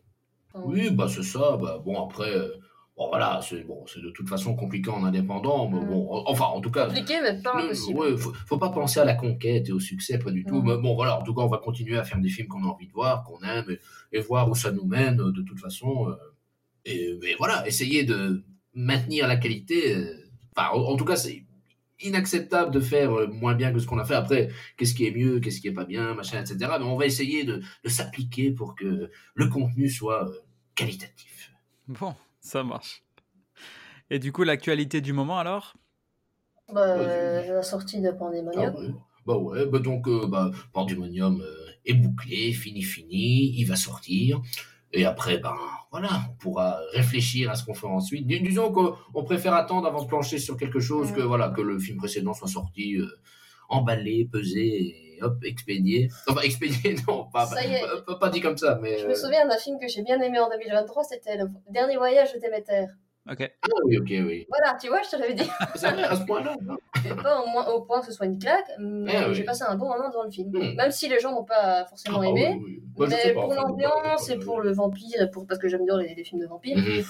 Enfin, Oui, bah c'est ça. Bah, bon, après, euh, Bon, voilà, c'est bon, de toute façon compliqué en indépendant, mais Mm. bon, enfin, en tout cas, Compliqué, mais pas le- impossible. ouais, faut, faut pas penser à la conquête et au succès, pas du tout. Mm. Mais bon, voilà, en tout cas, on va continuer à faire des films qu'on a envie de voir, qu'on aime, et, et voir où ça nous mène, euh, de toute façon. euh, et, mais voilà, essayer de maintenir la qualité. euh, Enfin, en, en tout cas, c'est inacceptable de faire euh, moins bien que ce qu'on a fait. Après, qu'est-ce qui est mieux, qu'est-ce qui est pas bien, machin, etc. Mais on va essayer de, de s'appliquer pour que le contenu soit euh, qualitatif. Bon, ça marche. Et du coup, l'actualité du moment alors? Bah, Vas-y. euh, la sortie de Pandemonium. Ah ouais. Bah ouais, bah donc euh, bah, Pandemonium euh, est bouclé, fini, fini, il va sortir. Et après, ben voilà, on pourra réfléchir à ce qu'on fait ensuite. Dis- Disons qu'on on préfère attendre avant de plancher sur quelque chose que voilà que le film précédent soit sorti, euh, emballé, pesé et hop, expédié. Enfin, *laughs* expédié, non, pas, pas, pas- pas dit comme ça, mais. Je euh, me souviens d'un film que j'ai bien aimé en 2023, c'était Le Dernier Voyage de Déméter. Ok. Ah oui, ok, oui. Voilà, tu vois, je te l'avais dit. C'est vrai, à ce point-là. *laughs* pas au, moins, au point que ce soit une claque, mais Ah oui. j'ai passé un bon moment devant le film. Mhm. Même si les gens n'ont pas forcément Ah, aimé. oui, oui. Bah, mais pas, pour l'ambiance bah, et pour le vampire, pour, parce que j'aime bien les, les films de vampires, Mhm.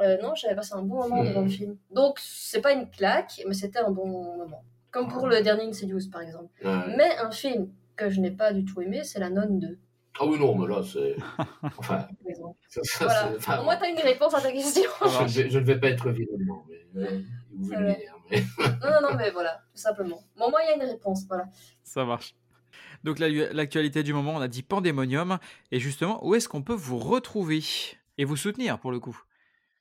euh, non, j'avais passé un bon moment Mhm. devant le film. Donc, c'est pas une claque, mais c'était un bon moment. Comme pour le dernier Insidious, par exemple. Mais un film que je n'ai pas du tout aimé, c'est La Nonne 2. Ah oui, non, mais là, c'est. *laughs* Enfin, ça, ça, Voilà. c'est- enfin, Au moins, tu as une réponse à ta question. je, ne vais, je ne vais pas être virulent, mais. euh, vulgaire, mais- *laughs* non, non, non, mais voilà, tout simplement. Bon, moi, il y a une réponse, voilà. Ça marche. Donc la- l'actualité du moment, on a dit Pandemonium. Et justement, où est-ce qu'on peut vous retrouver et vous soutenir pour le coup?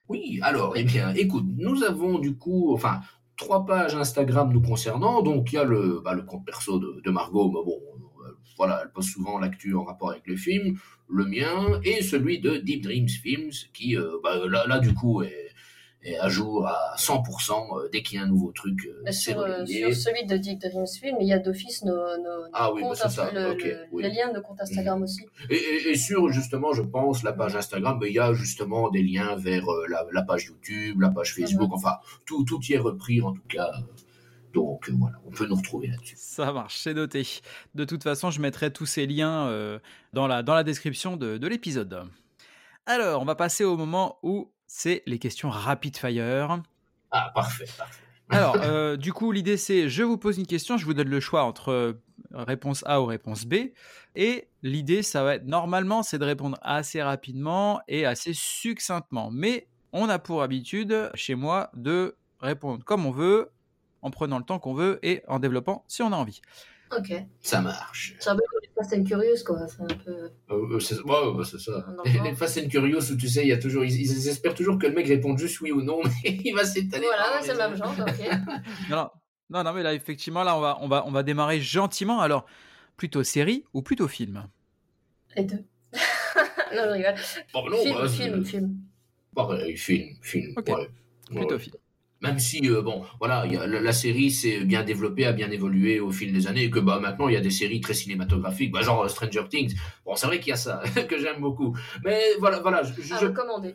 Oui, alors, eh bien, écoute, nous avons du coup, enfin, trois pages Instagram nous concernant. Donc, il y a le, bah, le compte perso de, de Margot, mais bon, voilà, elle poste souvent l'actu en rapport avec le film, le mien, et celui de Deep Dreams Films, qui, euh, bah, là, là, du coup, est, est à jour à 100% euh, dès qu'il y a un nouveau truc. euh, sur, euh, sur celui de Deep Dreams Film, il y a d'office nos, nos, Ah nos oui, bah, comptes ça, le- ok, le- oui. les liens de compte Instagram aussi. Et, et- et sur justement, je pense, la page Instagram, ben, il y a justement des liens vers la, la page YouTube, la page Facebook, enfin, tout, tout y est repris en tout cas. Donc euh, voilà, on peut nous retrouver là-dessus. Ça marche, c'est noté. De toute façon, je mettrai tous ces liens euh, dans, la, dans la description de, de l'épisode. Alors, on va passer au moment où c'est les questions rapid fire. Ah, parfait, parfait. *laughs* Alors, euh, du coup, l'idée c'est je vous pose une question, je vous donne le choix entre réponse A ou réponse B. Et l'idée, ça va être normalement, c'est de répondre assez rapidement et assez succinctement. Mais on a pour habitude, chez moi, de répondre comme on veut, en prenant le temps qu'on veut et en développant si on a envie. Ok. Ça marche. C'est un peu comme les Fast and Curious, quoi. C'est un peu. Euh, euh, c'est ouais, ouais, c'est ça. Les, enfant. les Fast and Curious, où tu sais, il y a toujours, ils, ils espèrent toujours que le mec réponde juste oui ou non, *laughs* mais il va s'étaler. Voilà, c'est le même heures. genre, ok. Non, *laughs* non, non, non, mais là, effectivement, là, on va, on va, on va démarrer gentiment. Alors, plutôt série ou plutôt film? Les deux. *laughs* non, je rigole. Bon, non, film, bah, film, film. Pareil, film, film. Ok. ouais. Plutôt Ouais. film. Même si, euh, bon, voilà, il y a, la, la série s'est bien développée, a bien évolué au fil des années, et que bah, maintenant il y a des séries très cinématographiques, bah, genre euh, Stranger Things. Bon, c'est vrai qu'il y a ça, *laughs* que j'aime beaucoup. Mais voilà, voilà, je, je-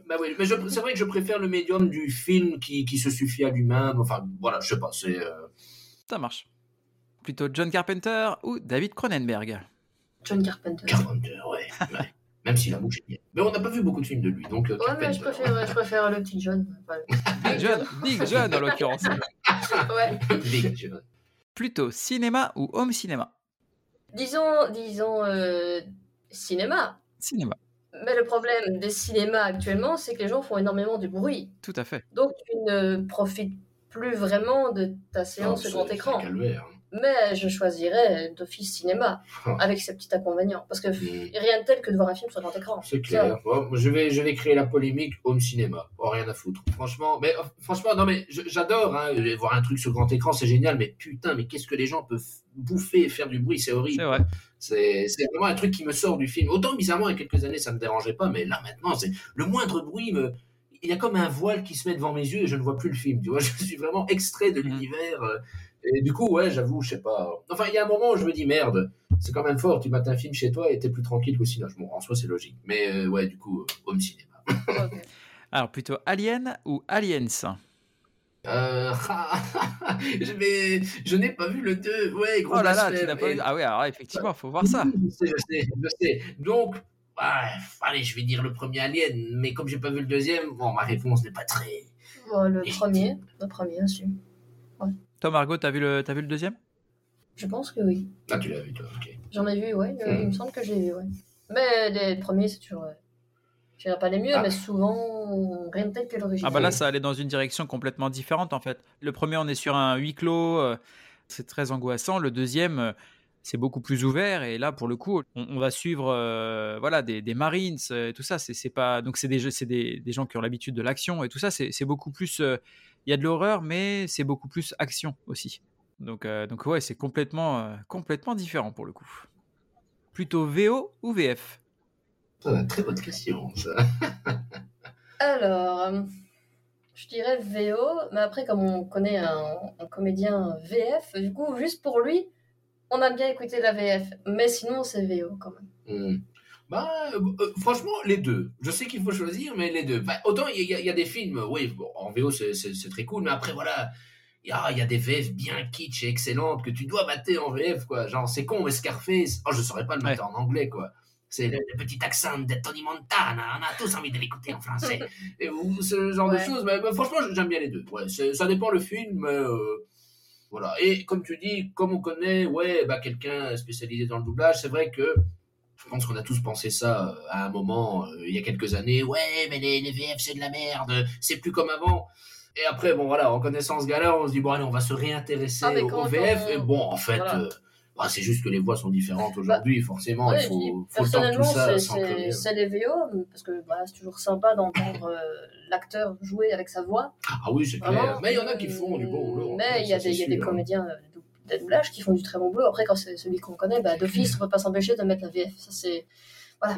bah oui, mais c'est vrai que je préfère le médium du film qui, qui se suffit à lui-même. Enfin, voilà, je sais pas, c'est. euh, Ça marche. Plutôt John Carpenter ou David Cronenberg? John Carpenter. Carpenter, ouais. ouais. Même si la bouche est bien. Mais on n'a pas vu beaucoup de films de lui, donc. euh, Ouais, mais je préfère, je préfère le petit John. Enfin, *laughs* Big John, Big John en l'occurrence. *laughs* ouais. Big John. Plutôt cinéma ou home cinéma? Disons, disons euh, cinéma. Cinéma, Mais le problème des cinémas actuellement, c'est que les gens font énormément de bruit. tout à fait. Donc tu ne profites plus vraiment de ta séance sur grand écran. c'est un calvaire. Mais je choisirais d'office cinéma, Ah. *laughs* avec ses petits inconvénients. Parce que Mm. rien de tel que de voir un film sur grand écran. C'est clair. Je, vais, je vais créer la polémique home cinéma. Oh, rien à foutre. Franchement, mais euh, franchement, non, mais j'adore hein, voir un truc sur grand écran, c'est génial, mais putain, mais qu'est-ce que les gens peuvent bouffer et faire du bruit, c'est horrible. C'est vrai. C'est c'est vraiment un truc qui me sort du film. Autant bizarrement, il y a quelques années, ça me dérangeait pas, mais là maintenant, c'est le moindre bruit me. Il y a comme un voile qui se met devant mes yeux et je ne vois plus le film. Tu vois, *laughs* je suis vraiment extrait de Mhm. l'univers. euh, Et du coup, ouais, j'avoue, je sais pas. Enfin, il y a un moment où je me dis merde, c'est quand même fort. Tu mates un film chez toi et t'es plus tranquille qu'au cinéma. Bon, en soi, c'est logique. Mais euh, ouais, du coup, euh, home cinéma. *laughs* Ok. Alors, plutôt Alien ou Aliens? Euh, *laughs* je n'ai pas vu le 2. Ouais, gros Oh là là, tu pas Et- vu? Ah oui, alors effectivement, faut voir ça. Je sais, je sais, je sais. Donc, Ouais, allez, je vais dire le premier Alien, mais comme j'ai pas vu le deuxième, bon, ma réponse n'est pas très. Ouais, le Et- premier, le premier aussi. Toi, Margot, t'as vu, le... t'as vu le deuxième? Je pense que oui. Ah, tu l'as vu, toi, ok. J'en ai vu, ouais. euh, Hmm. Il me semble que je l'ai vu, ouais. Mais les premiers, c'est toujours. euh, Je dirais pas les mieux, Ah. mais souvent, rien de tel que l'original. Ah bah là, ça allait dans une direction complètement différente en fait. Le premier, on est sur un huis clos, euh, c'est très angoissant. Le deuxième, euh, c'est beaucoup plus ouvert et là, pour le coup, on, on va suivre euh, voilà des, des Marines euh, et tout ça. C'est c'est pas donc c'est des des, des gens qui ont l'habitude de l'action et tout ça. C'est c'est beaucoup plus. euh, Il y a de l'horreur, mais c'est beaucoup plus action aussi. Donc euh, donc ouais, c'est complètement euh, complètement différent pour le coup. Plutôt VO ou VF Ah, très bonne question, ça. *laughs* Alors, je dirais VO, mais après, comme on connaît un, un comédien VF, du coup, juste pour lui, on a bien écouté la VF. Mais sinon, c'est VO quand même. Hmm. Bah, euh, euh, franchement, les deux. Je sais qu'il faut choisir, mais les deux. Bah, autant il y, a- il y a des films, oui, bon, en VO c'est- très cool, mais après voilà, il y a, il y a des VF bien kitsch et excellentes que tu dois mater en VF, quoi. Genre, c'est con, mais Scarface, oh, je saurais pas le mettre en anglais, quoi. C'est le, le petit accent de Tony Montana, on a tous envie de l'écouter en français. *laughs* et ou ce genre de choses, mais, mais franchement, j'aime bien les deux. Ouais, ça dépend le film, mais. euh, voilà. Et comme tu dis, comme on connaît, ouais, bah, quelqu'un spécialisé dans le doublage, c'est vrai que je pense qu'on a tous pensé ça euh, à un moment, euh, il y a quelques années. Ouais, mais les, les VF, c'est de la merde, c'est plus comme avant. Et après, bon, voilà, en connaissant ce gars-là, on se dit, bon, allez, on va se réintéresser Ah, au, VF. on- Et bon, en fait, Voilà. euh, bah, c'est juste que les voix sont différentes aujourd'hui, forcément. Ouais, il faut, dis, faut le temps que tout personnellement, ça c'est- les VO, parce que bah, c'est toujours sympa d'entendre euh, l'acteur jouer avec sa voix. Ah oui, c'est clair. Mais il y en a qui font du bon boulot. Mais il y a des, y a des comédiens euh, de doublage qui font du très bon boulot. Après, quand c'est celui qu'on connaît, bah, d'office, on ne peut pas s'empêcher de mettre la VF. Ça, c'est. Voilà.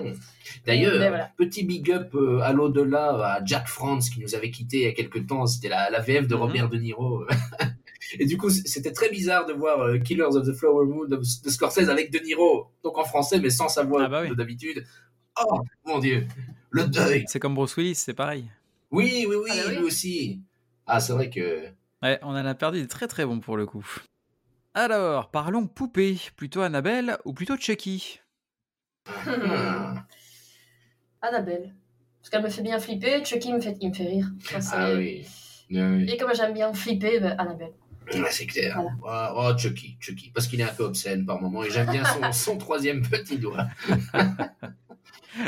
D'ailleurs, Mais voilà. petit big up euh, à l'au-delà à Jack France qui nous avait quitté il y a quelques temps. C'était la, la VF de Mhm. Robert De Niro. *laughs* Et du coup, c'était très bizarre de voir euh, Killers of the Flower Moon de, de Scorsese avec De Niro, donc en français, mais sans sa voix Ah bah oui. d'habitude. Oh mon dieu, le deuil. C'est comme Bruce Willis, c'est pareil. Oui, oui, oui, Ah bah oui. lui aussi. Ah, c'est vrai que. Ouais, on en a perdu des très très bons pour le coup. Alors, parlons poupée. Plutôt Annabelle ou plutôt Chucky? *laughs* Annabelle. Parce qu'elle me fait bien flipper. Chucky me fait, il me fait rire. Ah oui. Ah oui. Et comme j'aime bien flipper, bah, Annabelle. Ouais, c'est clair. Voilà. Oh, oh, Chucky, Chucky. Parce qu'il est un peu obscène par moment et j'aime bien son, *laughs* son troisième petit doigt.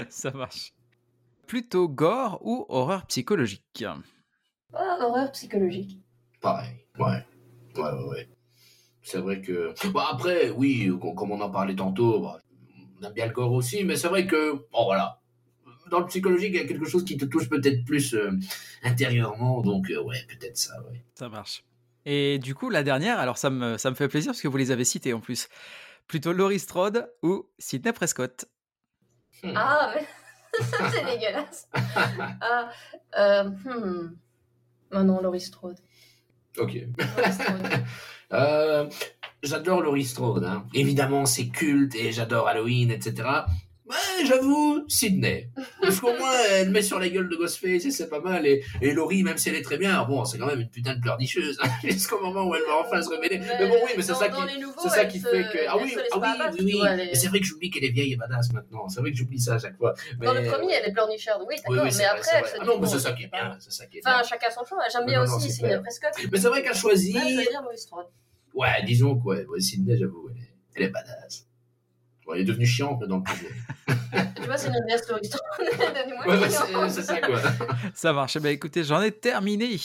Ça marche. Plutôt gore ou horreur psychologique? Ah, horreur psychologique. Pareil. Ouais. Ouais, ouais, ouais. C'est vrai que. Bah, après, oui, com- comme on en parlait tantôt, bah, on aime bien le corps aussi, mais c'est vrai que. Bon, voilà. Dans le psychologique, il y a quelque chose qui te touche peut-être plus euh, intérieurement, donc, euh, ouais, peut-être ça, ouais. Ça marche. Et du coup, la dernière, alors ça me, ça me fait plaisir parce que vous les avez cités en plus. Plutôt Laurie Strode ou Sidney Prescott? Hmm. Ah, mais *laughs* ça, c'est dégueulasse. *laughs* Ah, euh, hmm. Ah non, Laurie Strode. Ok. *laughs* Euh, j'adore Laurie Strode, hein. Évidemment, c'est culte et j'adore Halloween, etc. Ouais, j'avoue, Sydney. Parce qu'au moins, elle met sur la gueule de Ghostface et c'est pas mal. Et, et Laurie, même si elle est très bien, bon, c'est quand même une putain de pleurnicheuse. Hein, *laughs* Jusqu'au moment où elle va enfin se révéler. Mais, bon, oui, mais c'est ça qui. C'est ça qui se- fait que. Ah oui, ah oui, abattre, oui, vois, est- c'est vrai que j'oublie qu'elle est vieille et badass maintenant. C'est vrai que j'oublie ça à chaque fois. Mais... Dans le premier, elle est pleurnicharde, oui, d'accord, oui, mais après, elle se Ah non, mais c'est ça qui est bien. C'est ça qui est Enfin, chacun son choix. J'aime bien aussi clair. Prescott. Mais c'est vrai qu'elle choisit. Ouais, disons ouais, ouais, Sydney, j'avoue, elle est badass. Bon, elle est devenue chiante mais dans le premier. *laughs* Tu vois, c'est une inverse Laurie Strode. Donne-moi Ouais, une ouais, chance. c'est c'est ça quoi. *laughs* Ça marche. Ben, écoutez, j'en ai terminé.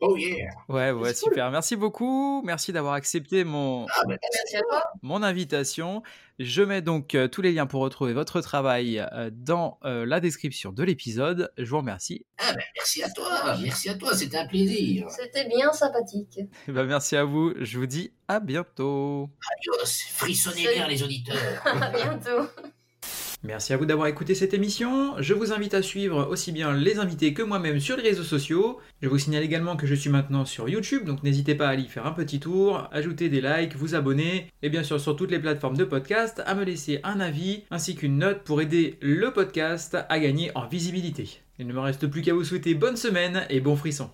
Oh yeah. Ouais, ouais, C'est cool. super. Merci beaucoup. Merci d'avoir accepté mon, Ah, ben, Merci à toi. mon invitation. Je mets donc euh, tous les liens pour retrouver votre travail euh, dans euh, la description de l'épisode. Je vous remercie. ah, ben, merci à toi. Merci à toi. C'était un plaisir. C'était bien sympathique. *laughs* Eh ben, merci à vous. Je vous dis à bientôt. Adios. Frissonnez bien les auditeurs. *laughs* À bientôt. Merci à vous d'avoir écouté cette émission. Je vous invite à suivre aussi bien les invités que moi-même sur les réseaux sociaux. Je vous signale également que je suis maintenant sur YouTube, donc n'hésitez pas à y faire un petit tour, ajouter des likes, vous abonner, et bien sûr sur toutes les plateformes de podcast, à me laisser un avis ainsi qu'une note pour aider le podcast à gagner en visibilité. Il ne me reste plus qu'à vous souhaiter bonne semaine et bon frisson.